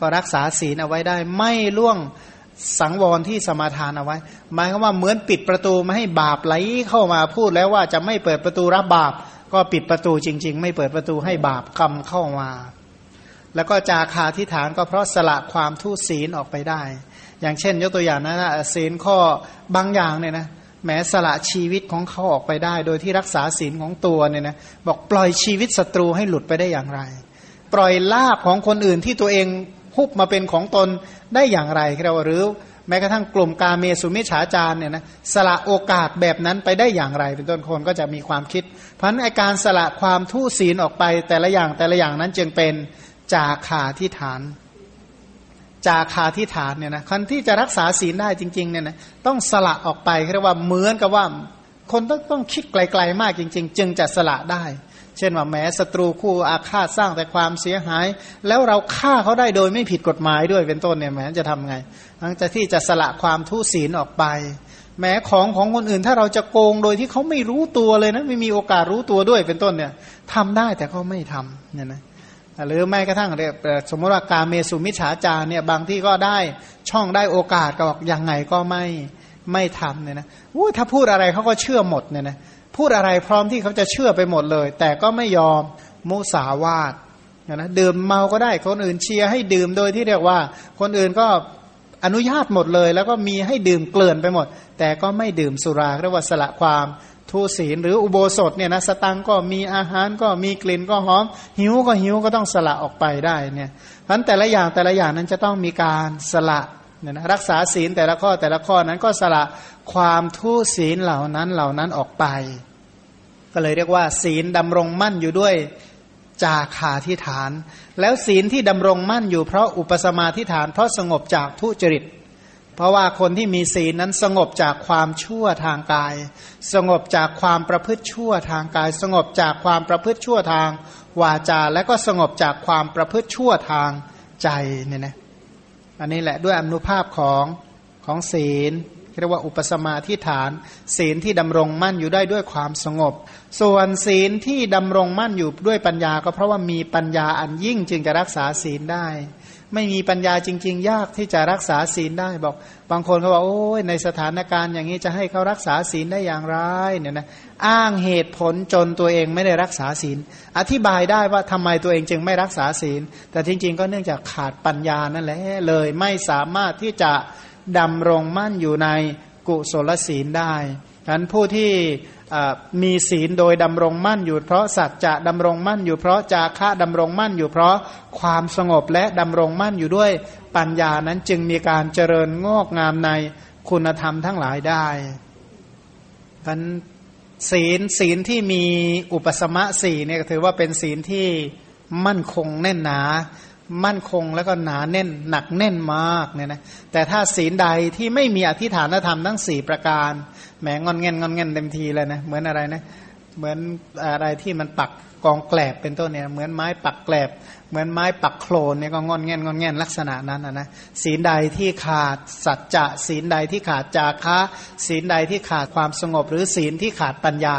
ก็รักษาศีลเอาไว้ได้ ไม่ล่วงสังวรที่สมาทานเอาไว้ หมายความว่าเหมือนปิดประตูไม่ให้บาปไหลเข้ามาพูดแล้วว่าจะไม่เปิดประตูรับบาป ก็ปิดประตูจริง ๆ ไม่เปิดประตูให้บาปกรรมเข้ามา แล้วก็จาคาที่ฐานก็เพราะสละความทุศีลออกไปได้ อย่างเช่น ยกตัวอย่างนะนะศีลข้อบางอย่างเนี่ยนะแม้สละชีวิตของเขาออกไปได้ โดยที่รักษาศีลของตัวเนี่ยนะบอกปล่อยชีวิตศัตรูให้หลุดไปได้อย่างไร ปล่อยลาบของคนอื่นที่ตัวเองฮุบมาเป็นของตนได้อย่างไรเราหรือ แม้กระทั่งกลุ่มกาเมสุมิฉาจารเนี่ยนะสละโอกาสแบบนั้นไปได้อย่างไร เป็นต้นคนก็จะมีความคิด เพราะนั้นการสละความทุศีลออกไปแต่ละอย่างแต่ละอย่างนั้นจึงเป็นจาคาที่ฐาน จาคาที่ฐานเนี่ยนะคนที่จะรักษาศีลได้จริงๆเนี่ยนะต้องสละออกไปเรียกว่าเหมือนกับว่าคนต้องต้องคิดไกลๆมากจริง ๆ จึงจะสละได้ เช่นว่าแม้ศัตรูคู่อาฆาตสร้างแต่ความเสียหาย แล้วเราฆ่าเขาได้โดยไม่ผิดกฎหมายด้วยเป็นต้นเนี่ยแม้จะทำไง หลังจาที่จะสละความทุศีลออกไป แม้ของของคนอื่นถ้าเราจะโกงโดยที่เขาไม่รู้ตัวเลยนะไม่มีโอกาสรู้ตัวด้วยเป็นต้นเนี่ยทำได้แต่เขาไม่ทำเนี่ยนะหรือแม้กระทั่งเรียกสมมติว่าการเมสุมิฉาจารเนี่ยบางที่ก็ได้ช่องได้โอกาสก็บอกยังไงก็ไม่ไม่ทำเนี่ยนะวู้ถ้าพูดอะไรเขาก็เชื่อหมดเนี่ยนะพูดอะไรพร้อมที่เขาจะเชื่อไปหมดเลย แต่ก็ไม่ยอมมุสาวาทนะดื่มเมาก็ได้คนอื่นเชียร์ให้ดื่มโดยที่เรียกว่า คนอื่นก็ อนุญาตหมดเลย แล้วก็มีให้ดื่มเกลื่อนไปหมด แต่ก็ไม่ดื่มสุราเรียกว่าสละความทุศีลหรืออุโบสถเนี่ยนะสตังก็มีอาหารก็มีกลิ่นก็หอม หิวก็หิวก็ต้องสละออกไปได้เนี่ยเพราะแต่ละอย่างแต่ละอย่างนั้นจะต้องมีการสละเนี่ยนะรักษาศีลแต่ละข้อแต่ละข้อนั้นก็สละความทุศีลเหล่านั้นเหล่านั้นออกไป ก็เลยเรียกว่า ศีลดำรงมั่นอยู่ด้วยจาคาที่ฐาน แล้วศีลที่ดำรงมั่นอยู่เพราะอุปสมาธิฐาน เพราะสงบจากทุจริต เพราะว่าคนที่มีศีลนั้นสงบจากความชั่วทางกาย สงบจากความประพฤติชั่วทางกาย สงบจากความประพฤติชั่วทางวาจา และก็สงบจากความประพฤติชั่วทางใจเนี่ยนะอันนี้แหละด้วยอนุภาพของของศีล เรียกว่าอุปสมาธิฐาน ศีลที่ดำรงมั่นอยู่ได้ด้วยความสงบ ส่วนศีลที่ดำรงมั่นอยู่ด้วยปัญญา ก็เพราะว่ามีปัญญาอันยิ่งจึงจะรักษาศีลได้ ไม่มีปัญญาจริง ๆ ยากที่จะรักษาศีลได้บอก บางคนเขาบอกโอ้ยในสถานการณ์อย่างนี้จะให้เขารักษาศีลได้อย่างไรเนี่ยนะอ้างเหตุผลจนตัวเองไม่ได้รักษาศีล อธิบายได้ว่าทำไมตัวเองจึงไม่รักษาศีล แต่จริง ๆ ก็เนื่องจากขาดปัญญานั่นแหละเลยไม่สามารถที่จะ ดำรงมั่นอยู่ในกุศลศีลได้ฉะนั้นผู้ที่มีศีลโดยดำรงมั่นอยู่เพราะสัจจะดำรงมั่นอยู่เพราะจาคะดำรงมั่นอยู่เพราะความสงบและดำรงมั่นอยู่ด้วยปัญญานั้นจึงมีการเจริญงอกงามในคุณธรรมทั้งหลายได้ฉะนั้นศีลศีลที่มีอุปสมะสี่เนี่ยถือว่าเป็นศีลที่มั่นคงแน่นหนา มั่นคงแล้วก็หนาแน่นหนักแน่นมากเนี่ยนะแต่ถ้าศีลใดที่ไม่มีอธิฐานธรรมทั้งสี่ประการแหมงอนเง่นงอนเง่นเต็มทีเลยนะเหมือนอะไรนะเหมือนอะไรที่มันปัก กองแกลบเป็นต้นเนี่ยเหมือนไม้ปักแกลบ เหมือนไม้ปักโคลนเนี่ยก็งอนเง่นงอนเง่นลักษณะนั้นนะนะศีลใดที่ขาดสัจจะศีลใดที่ขาดจาคะศีลใดที่ขาดความสงบ หรือศีลที่ขาดปัญญา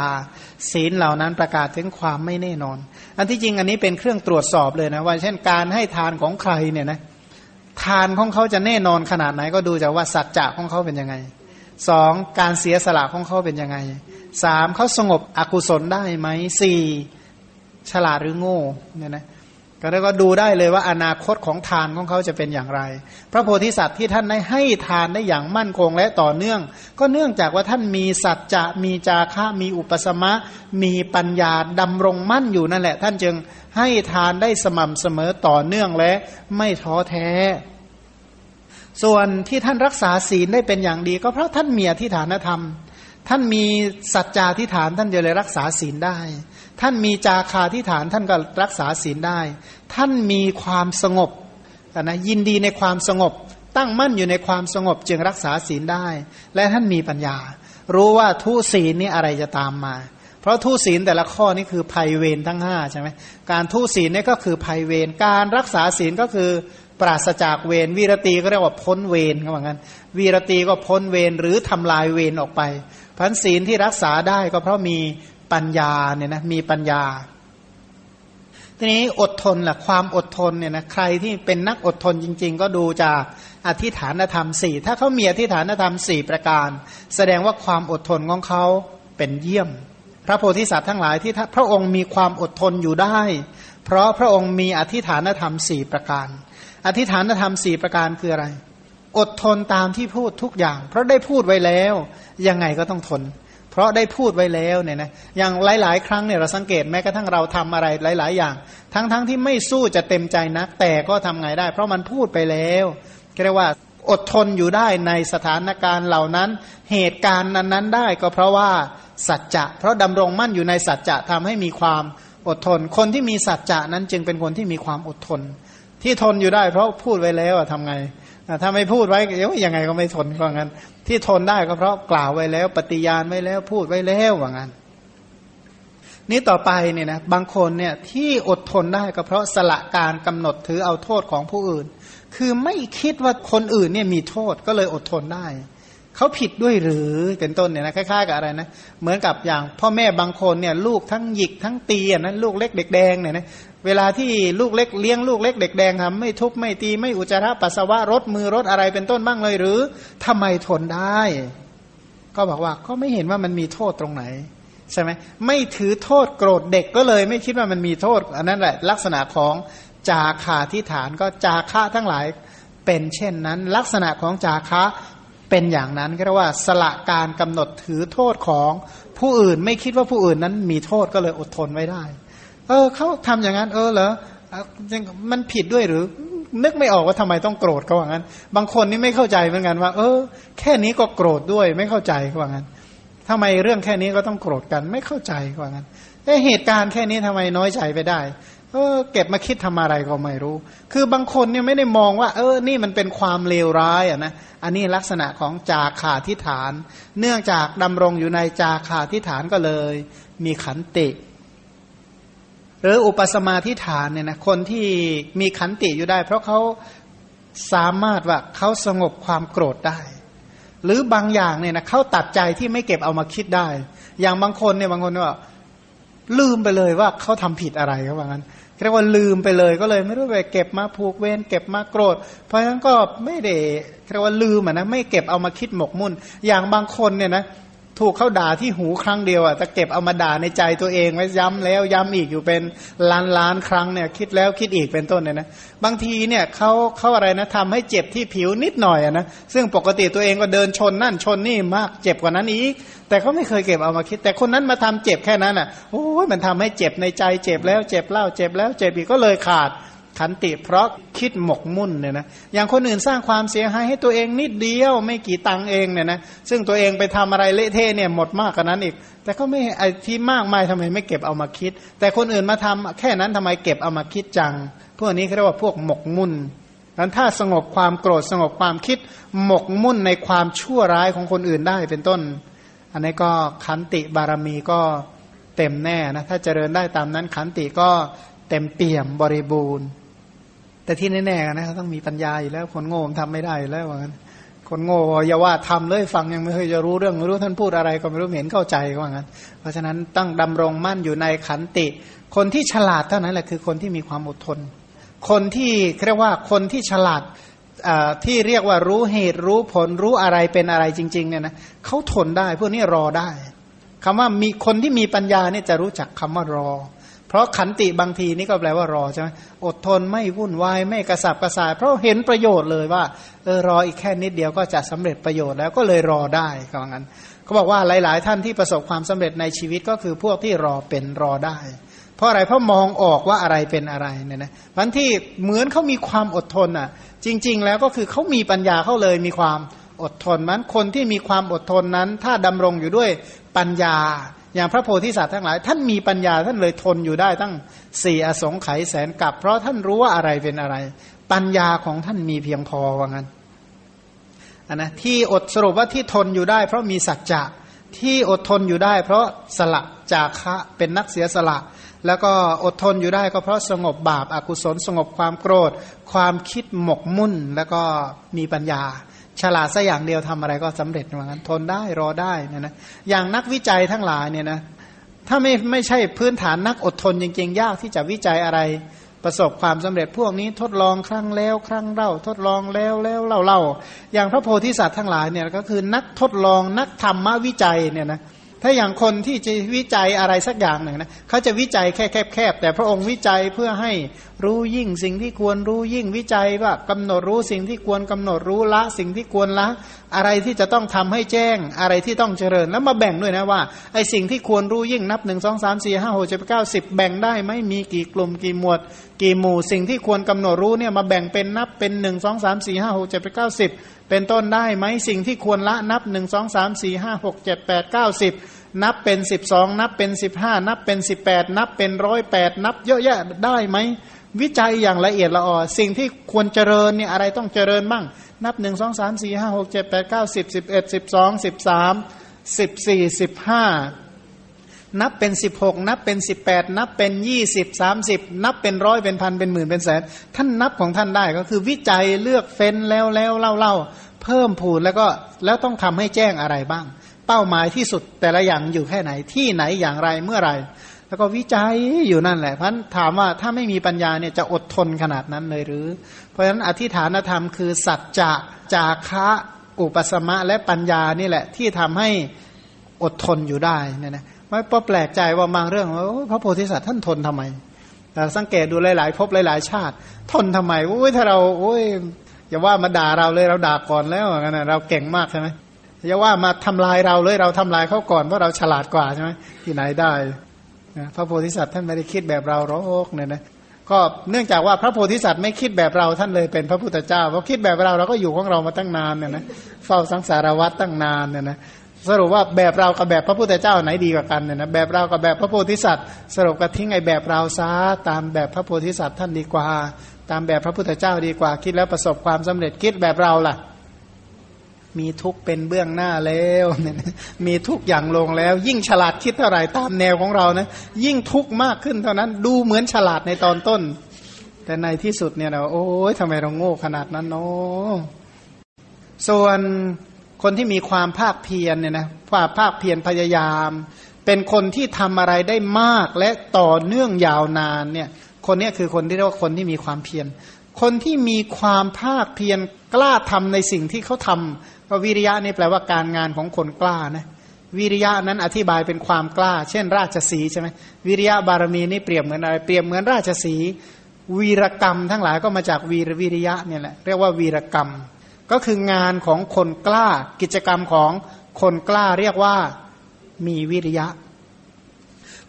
ศีลเหล่านั้นประกาศถึงความไม่แน่นอน อันที่จริงอันนี้เป็นเครื่องตรวจสอบเลยนะว่า เช่นการให้ทานของใครเนี่ยนะทานของเขาจะแน่นอนขนาดไหนก็ดูจากว่าสัจจะของเขาเป็นยังไงสองการเสียสละของเขาเป็นยังไงสามเขาสงบอกุศลได้ไหมสี่ ฉลาดหรือโง่เนี่ยนะก็แล้วก็ดูได้เลยว่าอนาคตของทานของเขาจะเป็นอย่างไร พระโพธิสัตว์ที่ท่านได้ให้ทานได้อย่างมั่นคงและต่อเนื่อง ก็เนื่องจากว่าท่านมีสัจจะมีจาคะมีอุปสมะ มีปัญญาดำรงมั่นอยู่นั่นแหละ ท่านจึงให้ทานได้สม่ำเสมอต่อเนื่องและไม่ท้อแท้ ส่วนที่ท่านรักษาศีลได้เป็นอย่างดี ก็เพราะท่านมีอธิฐานธรรม ท่านมีสัจจาธิฐานท่านจะเลยรักษาศีลได้ ท่านมีจาคาที่ฐานท่านก็รักษาศีลได้ ท่านมีความสงบนะยินดีในความสงบ ตั้งมั่นอยู่ในความสงบจึงรักษาศีลได้ และท่านมีปัญญา รู้ว่าทุศีลนี้อะไรจะตามมา เพราะทุศีลแต่ละข้อนี่คือภัยเวรทั้งห้าใช่ไหมการทุศีลนี่ก็คือภัยเวรการรักษาศีลก็คือปราศจากเวรวีรตีก็เรียกว่าพ้นเวรเขาบอกงั้นวีรตีก็พ้นเวรหรือทำลายเวรออกไปพันศีลที่รักษาได้ก็เพราะมี ปัญญาเนี่ยนะมีปัญญา ทีนี้อดทนล่ะความอดทนเนี่ยนะใครที่เป็นนักอดทนจริง ๆ ก็ดูจากอธิฐานธรรมสี่ถ้าเขามีอธิฐานธรรมสี่ประการ แสดงว่าความอดทนของเขาเป็นเยี่ยม พระโพธิสัตว์ทั้งหลายที่พระองค์มีความอดทนอยู่ได้ เพราะพระองค์มีอธิฐานธรรมสี่ประการ อธิฐานธรรมสี่ประการคืออะไร อดทนตามที่พูดทุกอย่าง เพราะได้พูดไว้แล้ว ยังไงก็ต้องทน เพราะได้พูดไว้แล้วเนี่ยนะอย่างหลาย ๆ ครั้งเนี่ยเราสังเกตแม้กระทั่งเราทำอะไรหลาย ๆ อย่าง ทั้งๆทที่ไม่สู้จะเต็มใจนัก แต่ก็ทำไงได้ เพราะมันพูดไปแล้วเรียกว่าอดทนอยู่ได้ในสถานการณ์เหล่านั้น เหตุการณ์นั้นๆได้ก็เพราะว่าสัจจะเพราะดำรงมั่นอยู่ในสัจจะทำให้มีความอดทน คนที่มีสัจจะนั้นจึงเป็นคนที่มีความอดทน ที่ทนอยู่ได้เพราะพูดไว้แล้วทำไง ถ้าไม่พูดไว้เดี๋ยวยังไงก็ไม่ทนก็งั้น ที่ทนได้ก็เพราะกล่าวไว้แล้ว ปฏิญาณไว้แล้วพูดไว้แล้วว่างั้น นี้ต่อไปเนี่ยนะบางคนเนี่ยที่อดทนได้ก็เพราะสละการกำหนดถือเอาโทษของผู้อื่น คือไม่คิดว่าคนอื่นเนี่ยมีโทษก็เลยอดทนได้เขาผิดด้วยหรือเป็นต้นเนี่ยนะคล้ายๆกับอะไรนะเหมือนกับอย่าง พ่อแม่บางคนเนี่ยลูกทั้งหยิกทั้งตีอะนะลูกเล็กเด็กแดงเนี่ยนะ เวลาที่ลูกเล็กเลี้ยงลูกเล็กเด็กแดงทำไม่ทุบไม่ตีไม่อุจจาระปัสสาวะรถมือรถอะไรเป็นต้นบ้างเลยหรือทำไมทนได้ ก็บอกว่าก็ไม่เห็นว่ามันมีโทษตรงไหนใช่ไหมไม่ถือโทษโกรธเด็กก็เลยไม่คิดว่ามันมีโทษอันนั้นแหละลักษณะของจาคาที่ฐานก็จาคะทั้งหลายเป็นเช่นนั้น ลักษณะของจาคะเป็นอย่างนั้นก็เรียกว่าสละการกำหนดถือโทษของผู้อื่นไม่คิดว่าผู้อื่นนั้นมีโทษก็เลยอดทนไว้ได้ เออเขาทำอย่างนั้น เออเหรอมันผิดด้วยหรือ นึกไม่ออกว่าทำไมต้องโกรธเขาว่างั้น บางคนนี่ไม่เข้าใจเหมือนกันว่า เออ แค่นี้ก็โกรธด้วยไม่เข้าใจเขาว่างั้นทำไมเรื่องแค่นี้ก็ต้องโกรธกัน ไม่เข้าใจเขาว่างั้นเหตุการณ์แค่นี้ทำไมน้อยใจไปได้เออเก็บมาคิดทำอะไรก็ไม่รู้ คือบางคนเนี่ยไม่ได้มองว่า เออ นี่มันเป็นความเลวร้ายอะนะ อันนี้ลักษณะของจาขาทิฐาน เนื่องจากดำรงอยู่ในจาขาทิฐานก็เลย มีขันติ หรืออุปสมาทิฐานเนี่ยนะคนที่มีขันติอยู่ได้ เพราะเขาสามารถว่าเขาสงบความโกรธได้ หรือบางอย่างเนี่ยนะเขาตัดใจที่ไม่เก็บเอามาคิดได้ อย่างบางคนเนี่ยบางคนว่าลืมไปเลยว่าเขาทำผิดอะไรเขาบอกงั้นเรียกว่าลืมไปเลยก็เลยไม่รู้ไปเก็บมาผูกเวรเก็บมาโกรธ เพราะฉะนั้นก็ไม่ได้เรียกว่าลืมอะนะไม่เก็บเอามาคิดหมกมุ่น อย่างบางคนเนี่ยนะ ถูกเขาด่าที่หูครั้งเดียวอะแต่เก็บเอามาด่าในใจตัวเองไว้ย้ำแล้วย้ำอีกอยู่เป็นล้านล้านครั้งเนี่ยคิดแล้วคิดอีกเป็นต้นเนี่ยนะบางทีเนี่ยเขาเขาอะไรนะทำให้เจ็บที่ผิวนิดหน่อยอะนะซึ่งปกติตัวเองก็เดินชนนั่นชนนี่มากเจ็บกว่านั้นอีก แต่เขาไม่เคยเก็บเอามาคิด แต่คนนั้นมาทำเจ็บแค่นั้นอะโอ้ยมันทำให้เจ็บในใจเจ็บแล้วเจ็บเล่าเจ็บแล้วเจ็บอีกก็เลยขาด ขันติเพราะคิดหมกมุ่นเนี่ยนะอย่างคนอื่นสร้างความเสียหายให้ตัวเองนิดเดียวไม่กี่ตังเองเนี่ยนะซึ่งตัวเองไปทำอะไรเละเทะเนี่ยหมดมากกว่านั้นอีก แต่ก็ไม่ไอ้ที่มากมายทำไมไม่เก็บเอามาคิด แต่คนอื่นมาทำแค่นั้นทำไมเก็บเอามาคิดจัง พวกนี้เขาเรียกว่าพวกหมกมุ่นนั้นถ้าสงบความโกรธสงบความคิดหมกมุ่นในความชั่วร้ายของคนอื่นได้เป็นต้น อันนี้ก็ขันติบารมีก็เต็มแน่นะถ้าเจริญได้ตามนั้นขันติก็เต็มเปี่ยมบริบูรณ์ แต่ที่แน่ๆนะเขาต้องมีปัญญาอยู่แล้ว คนโง่ทำไม่ได้แล้วว่างั้นคนโง่อย่าว่าทำเลยฟังยังไม่เคยจะรู้เรื่องไม่รู้ท่านพูดอะไรก็ไม่รู้เห็นเข้าใจว่างั้น เพราะฉะนั้นต้องดำรงมั่นอยู่ในขันติ คนที่ฉลาดเท่านั้นแหละคือคนที่มีความอดทน คนที่เรียกว่าคนที่ฉลาดที่เรียกว่ารู้เหตุรู้ผลรู้อะไรเป็นอะไรจริง ๆ เนี่ยนะเขาทนได้พวกนี้รอได้คำว่ามีคนที่มีปัญญาเนี่ยจะรู้จักคำว่ารอ ราะขันติบางทีนี่ก็แปลว่ารอใช่ไหมอดทนไม่วุ่นวายไม่กระสับกระส่าย เพราะเห็นประโยชน์เลยว่าเออรออีกแค่นิดเดียวก็จะสำเร็จประโยชน์แล้วก็เลยรอได้ก็ว่างั้นเขาบอกว่าหลาย ๆ ท่านที่ประสบความสำเร็จในชีวิตก็คือพวกที่รอเป็นรอได้ เพราะอะไรเพราะมองออกว่าอะไรเป็นอะไรเนี่ยนะวันที่เหมือนเขามีความอดทนอะ จริง ๆ แล้วก็คือเขามีปัญญาเขาเลยมีความอดทนมันคนที่มีความอดทนนั้น ถ้าดำรงอยู่ด้วยปัญญา อย่างพระโพธิสัตว์ทั้งหลาย ท่านมีปัญญาท่านเลยทนอยู่ได้ตั้งสี่อสงไขยแสนกับ เพราะท่านรู้ว่าอะไรเป็นอะไร ปัญญาของท่านมีเพียงพอว่างั้นนนะที่อดสรุปว่าที่ทนอยู่ได้ เพราะมีสัจจะที่อดทนอยู่ได้ เพราะสละจากะเป็นนักเสียสละ แล้วก็อดทนอยู่ได้ก็เพราะสงบบาปอากุศลสงบความโกรธ ความคิดหมกมุ่นแล้วก็มีปัญญา ฉลาดสัอย่างเดียวทำอะไรก็สำเร็จเหมือนกันทนได้รอได้นะนะอย่างนักวิจัยทั้งหลายเนี่ยนะถ้าไม่ไม่ใช่พื้นฐานนักอดทนจริงๆ ยากที่จะวิจัยอะไรประสบความสำเร็จพวกนี้ทดลองครั้งแล้ว ครั้งเล่าทดลองแล้วแล้วเล่าเล่าอย่างพระโพธิสัตว์ทั้งหลายเนี่ยก็คือนักทดลองนักธรรมวิจัยเนี่ยนะ ถ้าอย่างคนที่จะวิจัยอะไรสักอย่างหนึ่งนะเขาจะวิจัยแค่แคบๆแต่พระองค์วิจัยเพื่อให้รู้ยิ่งสิ่งที่ควรรู้ยิ่งวิจัยว่ากำหนดรู้สิ่งที่ควรกำหนดรู้ละ สิ่งที่ควรละ อะไรที่จะต้องทำให้แจ้งอะไรที่ต้องเจริญแล้วมาแบ่งด้วยนะว่าไอสิ่งที่ควรรู้ยิ่งนับหนึ่งสองสามสี่ห้าหกเจ็ดเก้าสิบแบ่งได้ไหมมีกี่กลุ่มกี่หมวด กี่หมู่ สิ่งที่ควรกำหนดรู้เนี่ยมาแบ่งเป็นนับเป็นหนึ่งสองสามสี่ห้าหกเจ็ดแปดเก้าสิบเป็นต้นได้ไหมสิ่งที่ควรละนับหนึ่งสองสามสี่ห้าหกเจ็ดแปดเก้าสิบ นับเป็นสิบสองนับเป็นสิบห้านับเป็นสิบแปดนับเป็นร้อยแปดนับเยอะแยะได้ไหม วิจัยอย่างละเอียดละออสิ่งที่ควรเจริญเนี่ยอะไรต้องเจริญบ้างนับหนึ่งสองสามสี่ห้าหกเจ็ดแปดเก้าสิบสิบเอ็ดสิบสองสิบสามสิบสี่สิบห้านับเป็นสิบหกนับเป็นสิบแปดนับเป็นยี่สิบสามสิบนับเป็นร้อยเป็นพันเป็นหมื่นเป็นแสน ท่านนับของท่านได้ก็คือวิจัยเลือกเฟ้นแล้วแล้วเล่าเล่าเพิ่มผูนแล้วก็แล้วต้องทำให้แจ้งอะไรบ้าง เป้าหมายที่สุดแต่ละอย่างอยู่แค่ไหนที่ไหนอย่างไรเมื่อไรแล้วก็วิจัยอยู่นั่นแหละพันถามว่าถ้าไม่มีปัญญาเนี่ยจะอดทนขนาดนั้นเลยหรือ เพราะฉะนั้นอธิฐานธรรมคือ สัจจะจาคะอุปสมะและปัญญานี่แหละที่ทำให้อดทนอยู่ได้เนี่ยนะไม่พอแปลกใจว่าบางเรื่องว่าพระโพธิสัตว์ท่านทนทำไมแต่สังเกตดูหลายๆพบหลายๆ ชาติ ทนทำไมโอ้ยถ้าเราโอ้ยอย่าว่ามาด่าเราเลยเราด่าก่อนแล้วนะเราเก่งมากใช่ไหม อย่าว่ามาทำลายเราเลยเราทำลายเขาก่อนเพราะเราฉลาดกว่าใช่ไหมที่ไหนได้นะพระโพธิสัตว์ท่านไม่ได้คิดแบบเราหรอกเนี่ยนะก็เนื่องจากว่าพระโพธิสัตว์ไม่คิดแบบเราท่านเลยเป็นพระพุทธเจ้าเพราะคิดแบบเราเราก็อยู่ของเรามาตั้งนานเนี่ยนะเฝ้าสังสารวัตรตั้งนานเนี่ยนะสรุปว่าแบบเรากับแบบพระพุทธเจ้าไหนดีกว่ากันเนี่ยนะแบบเรากับแบบพระโพธิสัตว์ สรุปก็ทิ้งไอ้แบบเราซะตามแบบพระโพธิสัตว์ท่านดีกว่า ตามแบบพระพุทธเจ้าดีกว่าคิดแล้วประสบความสำเร็จคิดแบบเราล่ะ มีทุกเป็นเบื้องหน้าแล้วมีทุกอย่างลงแล้ว ยิ่งฉลาดคิดเท่าไหร่ตามแนวของเรานะยิ่งทุกข์มากขึ้นเท่านั้น ดูเหมือนฉลาดในตอนต้น แต่ในที่สุดเนี่ยเราโอ้ยทำไมเราโง่ขนาดนั้นเนาะส่วนคนที่มีความภาคเพียรเนี่ยนะความภาคเพียรพยายาม เป็นคนที่ทำอะไรได้มากและต่อเนื่องยาวนานเนี่ย คนนี้คือคนที่เรียกว่าคนที่มีความเพียรคนที่มีความภาคเพียรกล้าทำในสิ่งที่เขาทำ ก็วิริยะนี่แปลว่าการงานของคนกล้านะวิริยะนั้นอธิบายเป็นความกล้า เช่น ราชสีใช่ไหมวิริยะบารมีนี่เปรียบเหมือนอะไรเปรียบเหมือนราชสีวีรกรรม ทั้งหลายก็มาจากวีรวิริยะเนี่ยแหละเรียกว่าวีรกรรม ก็คืองานของคนกล้า กิจกรรมของคนกล้าเรียกว่ามีวิริยะ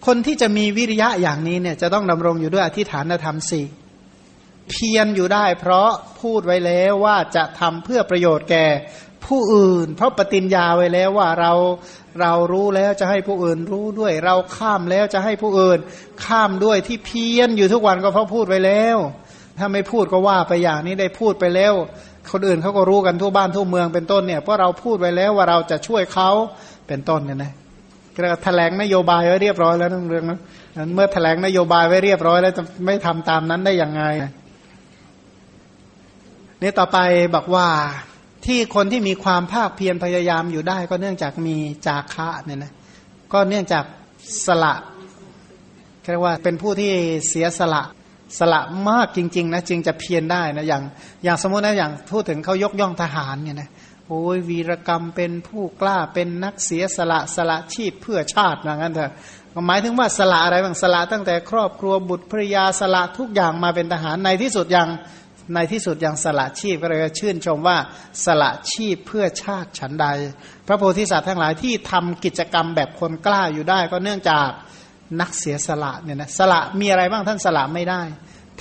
คนที่จะมีวิริยะอย่างนี้เนี่ยจะต้องดำรงอยู่ด้วยอธิฐานธรรมสี่เพียรอยู่ได้เพราะพูดไว้แล้วว่าจะทำเพื่อประโยชน์แก่ ผู้อื่น เพราะปฏิญญาไว้แล้วว่าเราเรารู้แล้วจะให้ผู้อื่นรู้ด้วย เราข้ามแล้วจะให้ผู้อื่น ข้ามด้วยที่เพี้ยรอยู่ทุกวันก็เพราะพูดไว้แล้ว ถ้าไม่พูดก็ว่าไปอย่างนี้ได้พูดไปแล้ว คนอื่นเขาก็รู้กันทั่วบ้านทั่วเมืองเป็นต้นเนี่ยเพราะเราพูดไว้แล้วว่าเราจะช่วยเขาเป็นต้นเนี่ยนะก็แถลงนโยบายไว้เรียบร้อยแล้วเรื่องนั้นเมื่อแถลงนโยบายไว้เรียบร้อยแล้วจะไม่ทำตามนั้นได้ยังไงนี่ต่อไปบอกว่า ที่คนที่มีความภาคเพียรพยายามอยู่ได้ ก็เนื่องจากมีจาคะเนี่ยนะก็เนื่องจากสละเรียกว่าเป็นผู้ที่เสียสละสละมากจริง ๆ นะจึงจะเพียรได้นะอย่างอย่างสมมตินะอย่างพูดถึงเขายกย่องทหารเนี่ยนะโอ้ยวีรกรรมเป็นผู้กล้าเป็นนักเสียสละสละชีพเพื่อชาตินะงั้นเถอะหมายถึงว่าสละอะไรบ้างสละตั้งแต่ครอบครัวบุตรภริยาสละทุกอย่างมาเป็นทหารในที่สุดอย่าง ในที่สุดย่างสละชีพก็เลยชื่นชมว่าสละชีพเพื่อชาติฉันใด พระโพธิสัตว์ทั้งหลายที่ทำกิจกรรมแบบคนกล้าอยู่ได้ก็เนื่องจากนักเสียสละเนี่ยนะสละมีอะไรบ้างท่านสละไม่ได้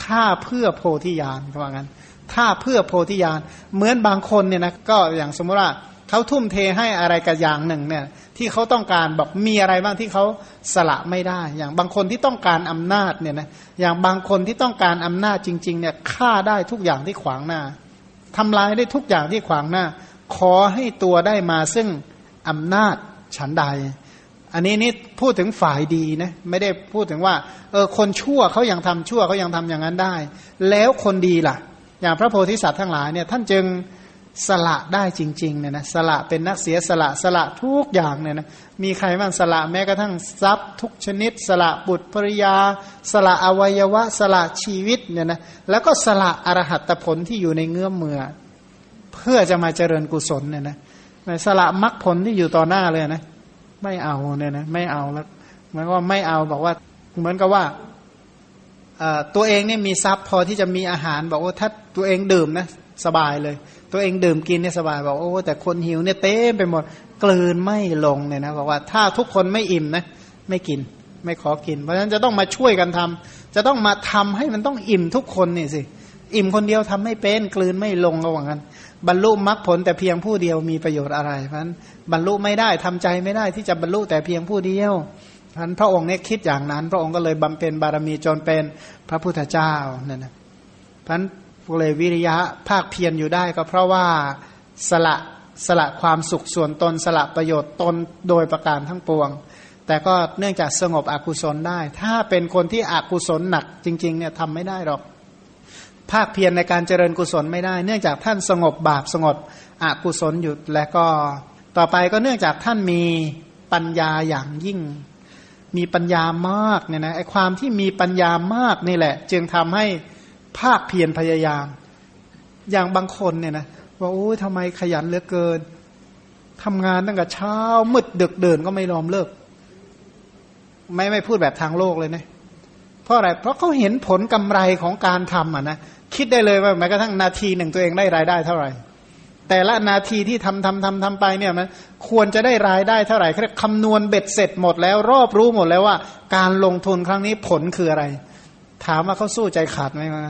ถ้าเพื่อโพธิญาณเขาว่างั้น ถ้าเพื่อโพธิญาณเหมือนบางคนเนี่ยนะก็อย่างสมมติว่าเขาทุ่มเทให้อะไรกับอย่างหนึ่งเนี่ย ที่เขาต้องการบอกมีอะไรบ้างที่เขาสละไม่ได้ อย่างบางคนที่ต้องการอำนาจเนี่ยนะอย่างบางคนที่ต้องการอำนาจจริง ๆ เนี่ยฆ่าได้ทุกอย่างที่ขวางหน้าทำลายได้ทุกอย่างที่ขวางหน้า ขอให้ตัวได้มาซึ่งอำนาจฉันใด อันนี้นี่พูดถึงฝ่ายดีนะไม่ได้พูดถึงว่าเออคนชั่วเขายังทำชั่วเขายังทำอย่างนั้นได้ แล้วคนดีล่ะ อย่างพระโพธิสัตว์ทั้งหลายเนี่ยท่านจึง สละได้จริงๆเนี่ยนะสละเป็นนักเสียสละสละทุกอย่างเนี่ยนะมีใครบ้างสละแม้กระทั่งทรัพย์ ทุกชนิด สละบุตรภริยา สละอวัยวะ สละชีวิตเนี่ยนะแล้วก็สละอรหัตผลที่อยู่ในเงื้อมมือ เพื่อจะมาเจริญกุศลเนี่ยนะสละมรรคผลที่อยู่ต่อหน้าเลยนะไม่เอาเนี่ยนะไม่เอาแล้วหมายว่าไม่เอาบอกว่าเหมือนกับว่าตัวเองเนี่ยมีทรัพย์พอที่จะมีอาหาร บอกว่าถ้าตัวเองดื่มนะสบายเลย ตัวเองดื่มกินเนี่ยสบายบอกโอ้แต่คนหิวเนี่ยเต้ไปหมดกลืนไม่ลงเนี่ยนะบอกว่าถ้าทุกคนไม่อิ่มนะไม่กินไม่ขอกิน เพราะฉะนั้นจะต้องมาช่วยกันทำจะต้องมาทำให้มันต้องอิ่มทุกคนนี่สิอิ่มคนเดียวทำไม่เป็นกลืนไม่ลงระหว่างกันบรรลุมรรคผลแต่เพียงผู้เดียวมีประโยชน์อะไรเพราะฉะนั้นบรรลุไม่ได้ทำใจไม่ได้ที่จะบรรลุแต่เพียงผู้เดียวท่านพระองค์เนี่ยคิดอย่างนั้น พระองค์ก็เลยบำเพ็ญบารมีจนเป็นพระพุทธเจ้านั่นนะท่าน เลยวิริยะภาคเพียรอยู่ได้ก็เพราะว่าสละสละความสุขส่วนตนสละประโยชน์ตนโดยประการทั้งปวง แต่ก็เนื่องจากสงบอกุศลได้ ถ้าเป็นคนที่อกุศลหนักจริงๆเนี่ยทำไม่ได้หรอก ภาคเพียรในการเจริญกุศลไม่ได้ เนื่องจากท่านสงบบาปสงบอกุศลหยุดและก็ต่อไปก็เนื่องจากท่านมีปัญญาอย่างยิ่ง มีปัญญามากเนี่ยนะไอความที่มีปัญญามากนี่แหละ จึงทำให้ ภาคเพียรพยายาม อย่างบางคนเนี่ยนะว่าโอ้ยทำไมขยันเหลือเกินทำงานตั้งแต่เช้ามืดดึกเดินก็ไม่ยอมเลิก ไม่ไม่พูดแบบทางโลกเลยนะเพราะอะไร เพราะเขาเห็นผลกำไรของการทำอะนะคิดได้เลยว่าแม้กระทั่งนาทีหนึ่งตัวเองได้รายได้เท่าไหร่ แต่ละนาทีที่ทำทำทำทำไปเนี่ยมันควรจะได้รายได้เท่าไหร่คำนวณเบ็ดเสร็จหมดแล้วรอบรู้หมดแล้วว่า การลงทุนครั้งนี้ผลคืออะไร ถามว่าเขาสู้ใจขาดไหมมา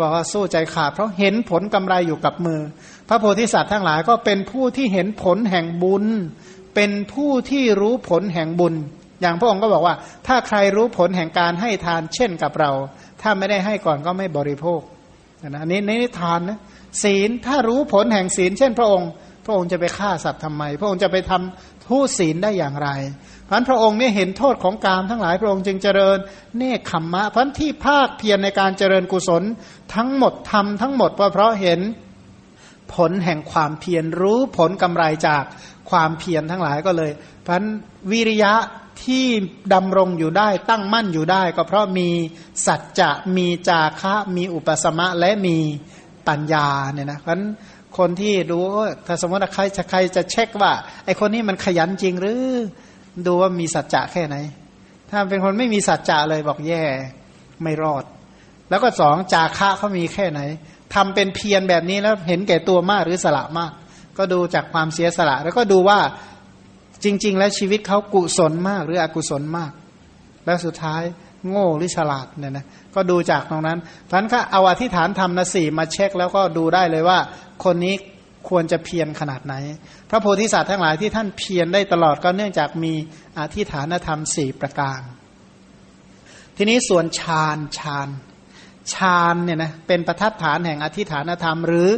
บอกว่าสู้ใจขาดเพราะเห็นผลกำไรอยู่กับมือ พระโพธิสัตว์ทั้งหลายก็เป็นผู้ที่เห็นผลแห่งบุญ เป็นผู้ที่รู้ผลแห่งบุญ อย่างพระองค์ก็บอกว่า ถ้าใครรู้ผลแห่งการให้ทานเช่นกับเรา ถ้าไม่ได้ให้ก่อนก็ไม่บริโภคอันนี้นี่ทานนะศีลถ้ารู้ผลแห่งศีล เช่น พระองค์ พระองค์จะไปฆ่าสัตว์ทำไม พระองค์จะไปทำทูศีลได้อย่างไร พันพระองค์เนี่ยเห็นโทษของการทั้งหลายพระองค์จึงเจริญเนคขมมะพันที่ภาคเพียรในการเจริญกุศลทั้งหมดทำทั้งหมดเพราะเห็นผลแห่งความเพียรรู้ผลกำไรจากความเพียรทั้งหลายก็เลยพันวิริยะที่ดำรงอยู่ได้ตั้งมั่นอยู่ได้ ก็เพราะมีสัจจะมีจาคะมีอุปสมะและมีปัญญาเนี่ยนะเพราะคนที่ดูถ้าสมมติใครจะใครจะเช็คว่าไอคนนี้มันขยันจริงหรือ ดูว่ามีสัจจะแค่ไหน ถ้าเป็นคนไม่มีสัจจะเลยบอกแย่ไม่รอด แล้วก็สองจาคะเขามีแค่ไหนทำเป็นเพียรแบบนี้แล้วเห็นแก่ตัวมากหรือสละมาก ก็ดูจากความเสียสละ แล้วก็ดูว่าจริง ๆ แล้วชีวิตเขากุศลมากหรืออกุศลมาก แล้วสุดท้ายโง่หรือฉลาดเนี่ยนะก็ดูจากตรงนั้นพันก็เอาอธิษฐานธรรมนะสี่มาเช็คแล้วก็ดูได้เลยว่า คนนี้ ควรจะเพียรขนาดไหน พระโพธิสัตว์ทั้งหลายที่ท่านเพียรได้ตลอดก็เนื่องจากมีอธิฐานธรรมสี่ประการ ทีนี้ส่วนฌานฌานฌานเนี่ยนะเป็นประทัดฐานแห่งอธิฐานธรรม หรือ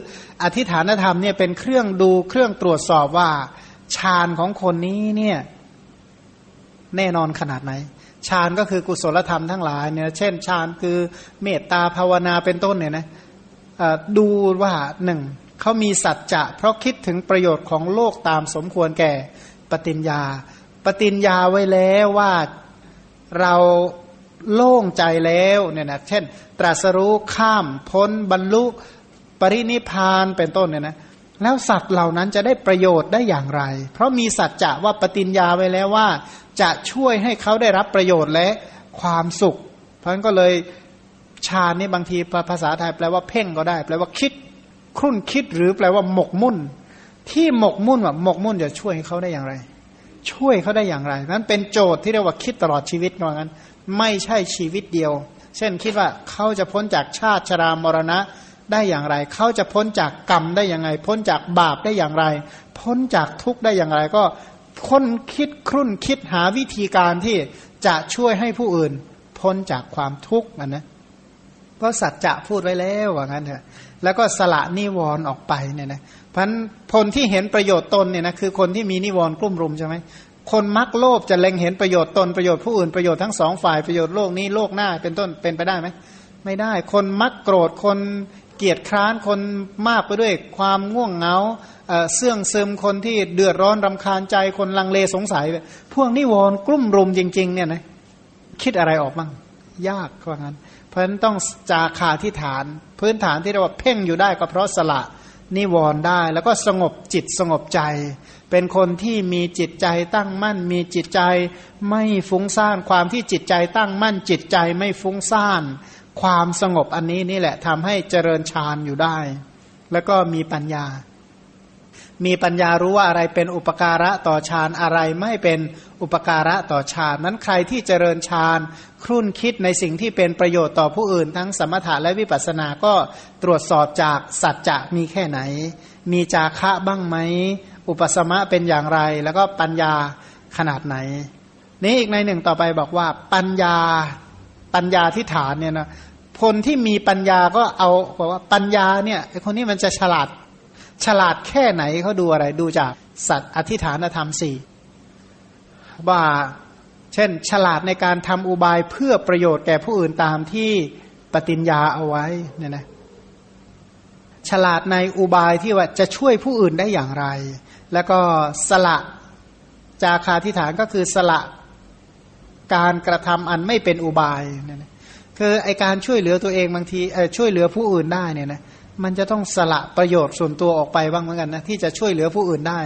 อธิฐานธรรมเนี่ยเป็นเครื่องดูเครื่องตรวจสอบว่าฌานของคนนี้เนี่ยแน่นอนขนาดไหนฌานก็คือกุศลธรรมทั้งหลายเนี่ยเช่นฌานคือเมตตาภาวนาเป็นต้นเนี่ยนะดูว่าหนึ่ง เขามีสัจจะ เพราะคิดถึงประโยชน์ของโลกตามสมควรแก่ปฏิญญา ปฏิญญาไว้แล้วว่าเราโล่งใจแล้วเนี่ยนะเช่น ตรัสรู้ข้ามพ้นบรรลุปรินิพานเป็นต้นเนี่ยนะแล้วสัตว์เหล่านั้นจะได้ประโยชน์ได้อย่างไร เพราะมีสัจจะว่าปฏิญญาไว้แล้วว่า จะช่วยให้เขาได้รับประโยชน์และความสุข เพราะฉะนั้นก็เลยฌานนี่บางทีภาษาไทยแปลว่าเพ่งก็ได้ แปลว่าคิด ครุ่นคิดหรือแปลว่าหมกมุ่น ที่หมกมุ่นว่าหมกมุ่นจะช่วยเขาได้อย่างไร ช่วยเขาได้อย่างไร นั้นเป็นโจทย์ที่เรียกว่าคิดตลอดชีวิตว่างั้น ไม่ใช่ชีวิตเดียว เช่นคิดว่าเขาจะพ้นจากชาติชรามรณะได้อย่างไร เขาจะพ้นจากกรรมได้อย่างไร พ้นจากบาปได้อย่างไร พ้นจากทุกข์ได้อย่างไร ก็ค้นคิดครุ่นคิดหาวิธีการที่จะช่วยให้ผู้อื่น พ้นจากความทุกข์นะนะเพราะสัจจะพูดไว้แล้วว่างั้นเถอะ แล้วก็สละนิวรณ์ออกไปเนี่ยนะพันคนที่เห็นประโยชน์ตนเนี่ยนะคือคนที่มีนิวรณ์กลุ่มรุมใช่ไหมคนมักโลภจะเล็งเห็นประโยชน์ตนประโยชน์ผู้อื่นประโยชน์ทั้งสองฝ่ายประโยชน์โลกนี้โลกหน้าเป็นต้นเป็นไปได้ไหมไม่ได้ คนมักโกรธคนเกียดคร้านคนมากไปด้วยความง่วงเหงาเสื่องซึมคนที่เดือดร้อนรำคาญใจคนลังเลสงสัย พวกนิวรณ์กลุ่มรุมจริง ๆ เนี่ยนะคิดอะไรออกบ้างยากว่างั้น เพราะฉะนั้นต้องจาคาที่ฐาน พื้นฐานที่เราว่าเพ่งอยู่ได้ก็เพราะสละนิวรณ์ได้ แล้วก็สงบจิตสงบใจ เป็นคนที่มีจิตใจตั้งมั่น มีจิตใจไม่ฟุ้งซ่านความที่จิตใจตั้งมั่น จิตใจไม่ฟุ้งซ่าน ความสงบอันนี้นี่แหละทำให้เจริญฌานอยู่ได้ แล้วก็มีปัญญา มีปัญญารู้ว่าอะไรเป็นอุปการะต่อฌานอะไรไม่เป็นอุปการะต่อฌานนั้นใครที่เจริญฌาน ครุ่นคิดในสิ่งที่เป็นประโยชน์ต่อผู้อื่น ทั้งสมถะและวิปัสสนาก็ตรวจสอบจากสัจจะมีแค่ไหน มีจาคะบ้างไหม อุปสมะเป็นอย่างไร แล้วก็ปัญญาขนาดไหน นี้อีกในหนึ่งต่อไปบอกว่าปัญญาปัญญาที่ฐานเนี่ยนะคนที่มีปัญญาก็เอาบอกว่าปัญญาเนี่ยไอคนนี้มันจะฉลาดฉลาดแค่ไหนเขาดูอะไรดูจากสัตว์อธิฐานธรรมสี่ว่า เช่น ฉลาดในการทำอุบายเพื่อประโยชน์แก่ผู้อื่นตามที่ปฏิญญาเอาไว้เนี่ยนะฉลาดในอุบายที่ว่าจะช่วยผู้อื่นได้อย่างไร แล้วก็สละจาคาธิฐานก็คือสละการกระทำอันไม่เป็นอุบายเนี่ยนะคือไอการช่วยเหลือตัวเองบางทีช่วยเหลือผู้อื่นได้เนี่ยนะมันจะต้องสละประโยชน์ส่วนตัวออกไปบ้างเหมือนกันนะที่จะช่วยเหลือผู้อื่นได้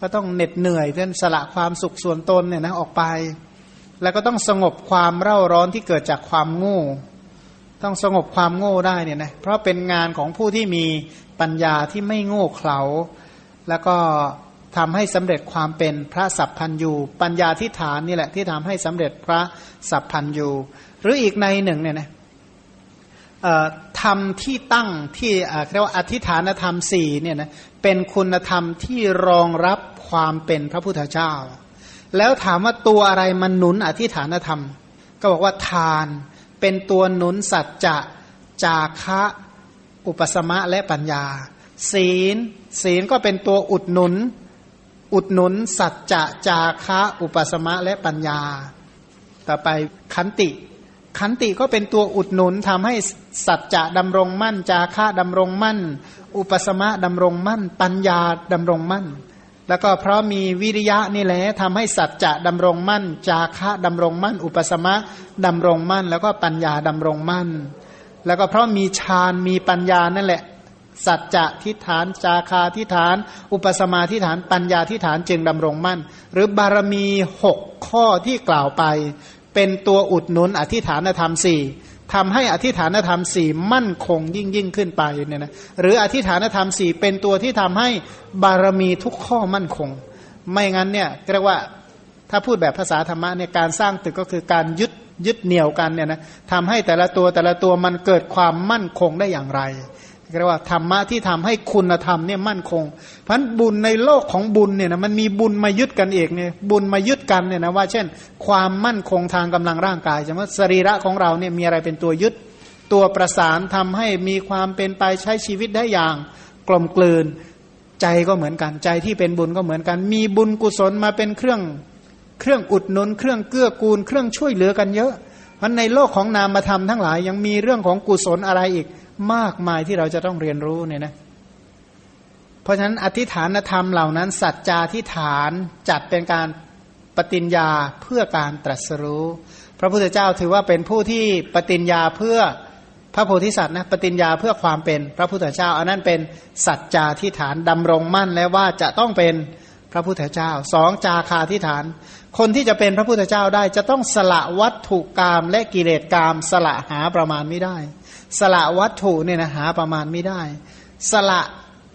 ก็ต้องเหน็ดเหนื่อยเพื่อสละความสุขส่วนตนเนี่ยนะออกไป แล้วก็ต้องสงบความเร่าร้อนที่เกิดจากความโง่ ต้องสงบความโง่ได้เนี่ยนะเพราะเป็นงานของผู้ที่มีปัญญาที่ไม่โง่เขลา แล้วก็ทำให้สำเร็จความเป็นพระสัพพันยูปัญญาที่ฐานนี่แหละที่ทำให้สำเร็จพระสัพพันยูหรืออีกในหนึ่งเนี่ยนะธรรมที่ตั้งที่เรียกว่าอธิฐานธรรมสี่เนี่ยนะเป็นคุณธรรมที่รองรับความเป็นพระพุทธเจ้า แล้วถามว่าตัวอะไรมันหนุนอธิฐานธรรม ก็บอกว่าทานเป็นตัวหนุนสัจจะจาคะอุปสมะและปัญญา ศีล ศีลก็เป็นตัวอุดหนุน อุดหนุนสัจจะจาคะอุปสมะและปัญญา ต่อไปขันติ ขันติก็เป็นตัวอุดหนุนทำให้สัจจะดำรงมั่น จาค่าดำรงมั่น อุปสมะดำรงมั่น ปัญญาดำรงมั่น แล้วก็เพราะมีวิริยะนี่แหละทำให้สัจจะดำรงมั่น จาคะดำรงมั่น อุปสมะดำรงมั่น แล้วก็ปัญญาดำรงมั่น แล้วก็เพราะมีฌานมีปัญญานั่นแหละ สัจจะทิฏฐาน จาคาทิฏฐาน อุปสมาทิฏฐาน ปัญญาทิฏฐานจึงดำรงมั่น หรือบารมีหกข้อที่กล่าวไป เป็นตัวอุดหนุนอธิฐานธรรมสี่ ทำให้อธิฐานธรรมสี่มั่นคงยิ่งยิ่งขึ้นไปเนี่ยนะหรืออธิฐานธรรมสี่เป็นตัวที่ทำให้บารมีทุกข้อมั่นคง ไม่งั้นเนี่ยเรียกว่าถ้าพูดแบบภาษาธรรมะเนี่ยการสร้างตึกก็คือการยึดยึดเหนี่ยวกันเนี่ยนะทำให้แต่ละตัวแต่ละตัวมันเกิดความมั่นคงได้อย่างไร เรียกว่าธรรมะที่ทำให้คุณธรรมเนี่ยมั่นคง เพราะบุญในโลกของบุญเนี่ยนะมันมีบุญมายึดกันเองเนี่ยบุญมายึดกันเนี่ยนะว่า เช่น ความมั่นคงทางกำลังร่างกายใช่ไหมสรีระของเราเนี่ยมีอะไรเป็นตัวยึด ตัวประสานทำให้มีความเป็นไปใช้ชีวิตได้อย่างกลมกลืนใจก็เหมือนกันใจที่เป็นบุญก็เหมือนกัน มีบุญกุศลมาเป็นเครื่องเครื่องอุดหนุน เครื่องเกื้อกูล เครื่องช่วยเหลือกันเยอะเพราะในโลกของนามธรรมทั้งหลายยังมีเรื่องของกุศลอะไรอีก มากมายที่เราจะต้องเรียนรู้เนี่ยนะเพราะฉะนั้นอธิฐานธรรมเหล่านั้น สัจจาธิฐานจัดเป็นการปฏิญญาเพื่อการตรัสรู้ พระพุทธเจ้าถือว่าเป็นผู้ที่ปฏิญญาเพื่อพระโพธิสัตว์นะปฏิญญาเพื่อความเป็นพระพุทธเจ้า อันนั้นเป็นสัจจาธิฐานดำรงมั่นแล้วว่าจะต้องเป็นพระพุทธเจ้าสองจาคาธิฐาน คนที่จะเป็นพระพุทธเจ้าได้จะต้องสละวัตถุกรรมและกิเลสกรรมสละหาประมาณไม่ได้ สละวัตถุเนี่ยนะหาประมาณไม่ได้ สละ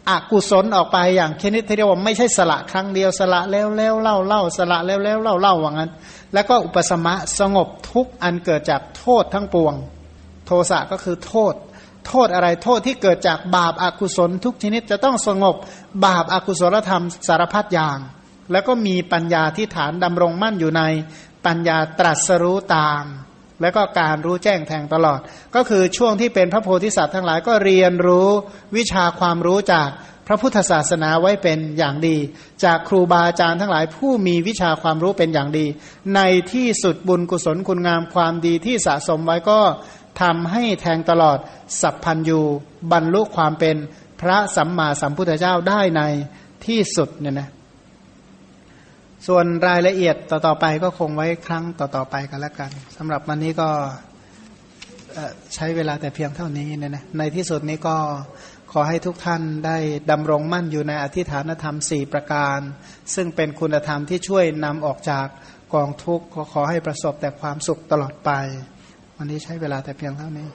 อกุศลออกไปอย่างชนิดที่เรียกว่าไม่ใช่สละครั้งเดียวสละแล้วแล้วเล่าเล่าสละแล้วแล้วเล่าเล่าว่างั้น แล้วก็อุปสมะสงบทุกอันเกิดจากโทษทั้งปวง โทสะก็คือโทษ โทษอะไรโทษที่เกิดจากบาปอากุศลทุกชนิดจะต้องสงบบาปอากุศลธรรมสารพัดอย่าง แล้วก็มีปัญญาที่ฐานดำรงมั่นอยู่ในปัญญาตรัสรู้ตาม แล้วก็การรู้แจ้งแทงตลอด ก็คือช่วงที่เป็นพระโพธิสัตว์ทั้งหลายก็เรียนรู้วิชาความรู้จากพระพุทธศาสนาไว้เป็นอย่างดี จากครูบาอาจารย์ทั้งหลายผู้มีวิชาความรู้เป็นอย่างดี ในที่สุดบุญกุศลคุณงามความดีที่สะสมไว้ก็ทำให้แทงตลอดสัพพันยูบรรลุความเป็นพระสัมมาสัมพุทธเจ้าได้ในที่สุดเนี่ยนะ ส่วนรายละเอียดต่อๆไปก็คงไว้ครั้งต่อๆไปกันแล้วกันสำหรับวันนี้ก็ใช้เวลาแต่เพียงเท่านี้เนี่ยนะในที่สุดนี้ก็ขอให้ทุกท่านได้ดำรงมั่นอยู่ในอธิฐานธรรมสี่ประการ ซึ่งเป็นคุณธรรมที่ช่วยนำออกจากกองทุกข์ขอให้ประสบแต่ความสุขตลอดไป วันนี้ใช้เวลาแต่เพียงเท่านี้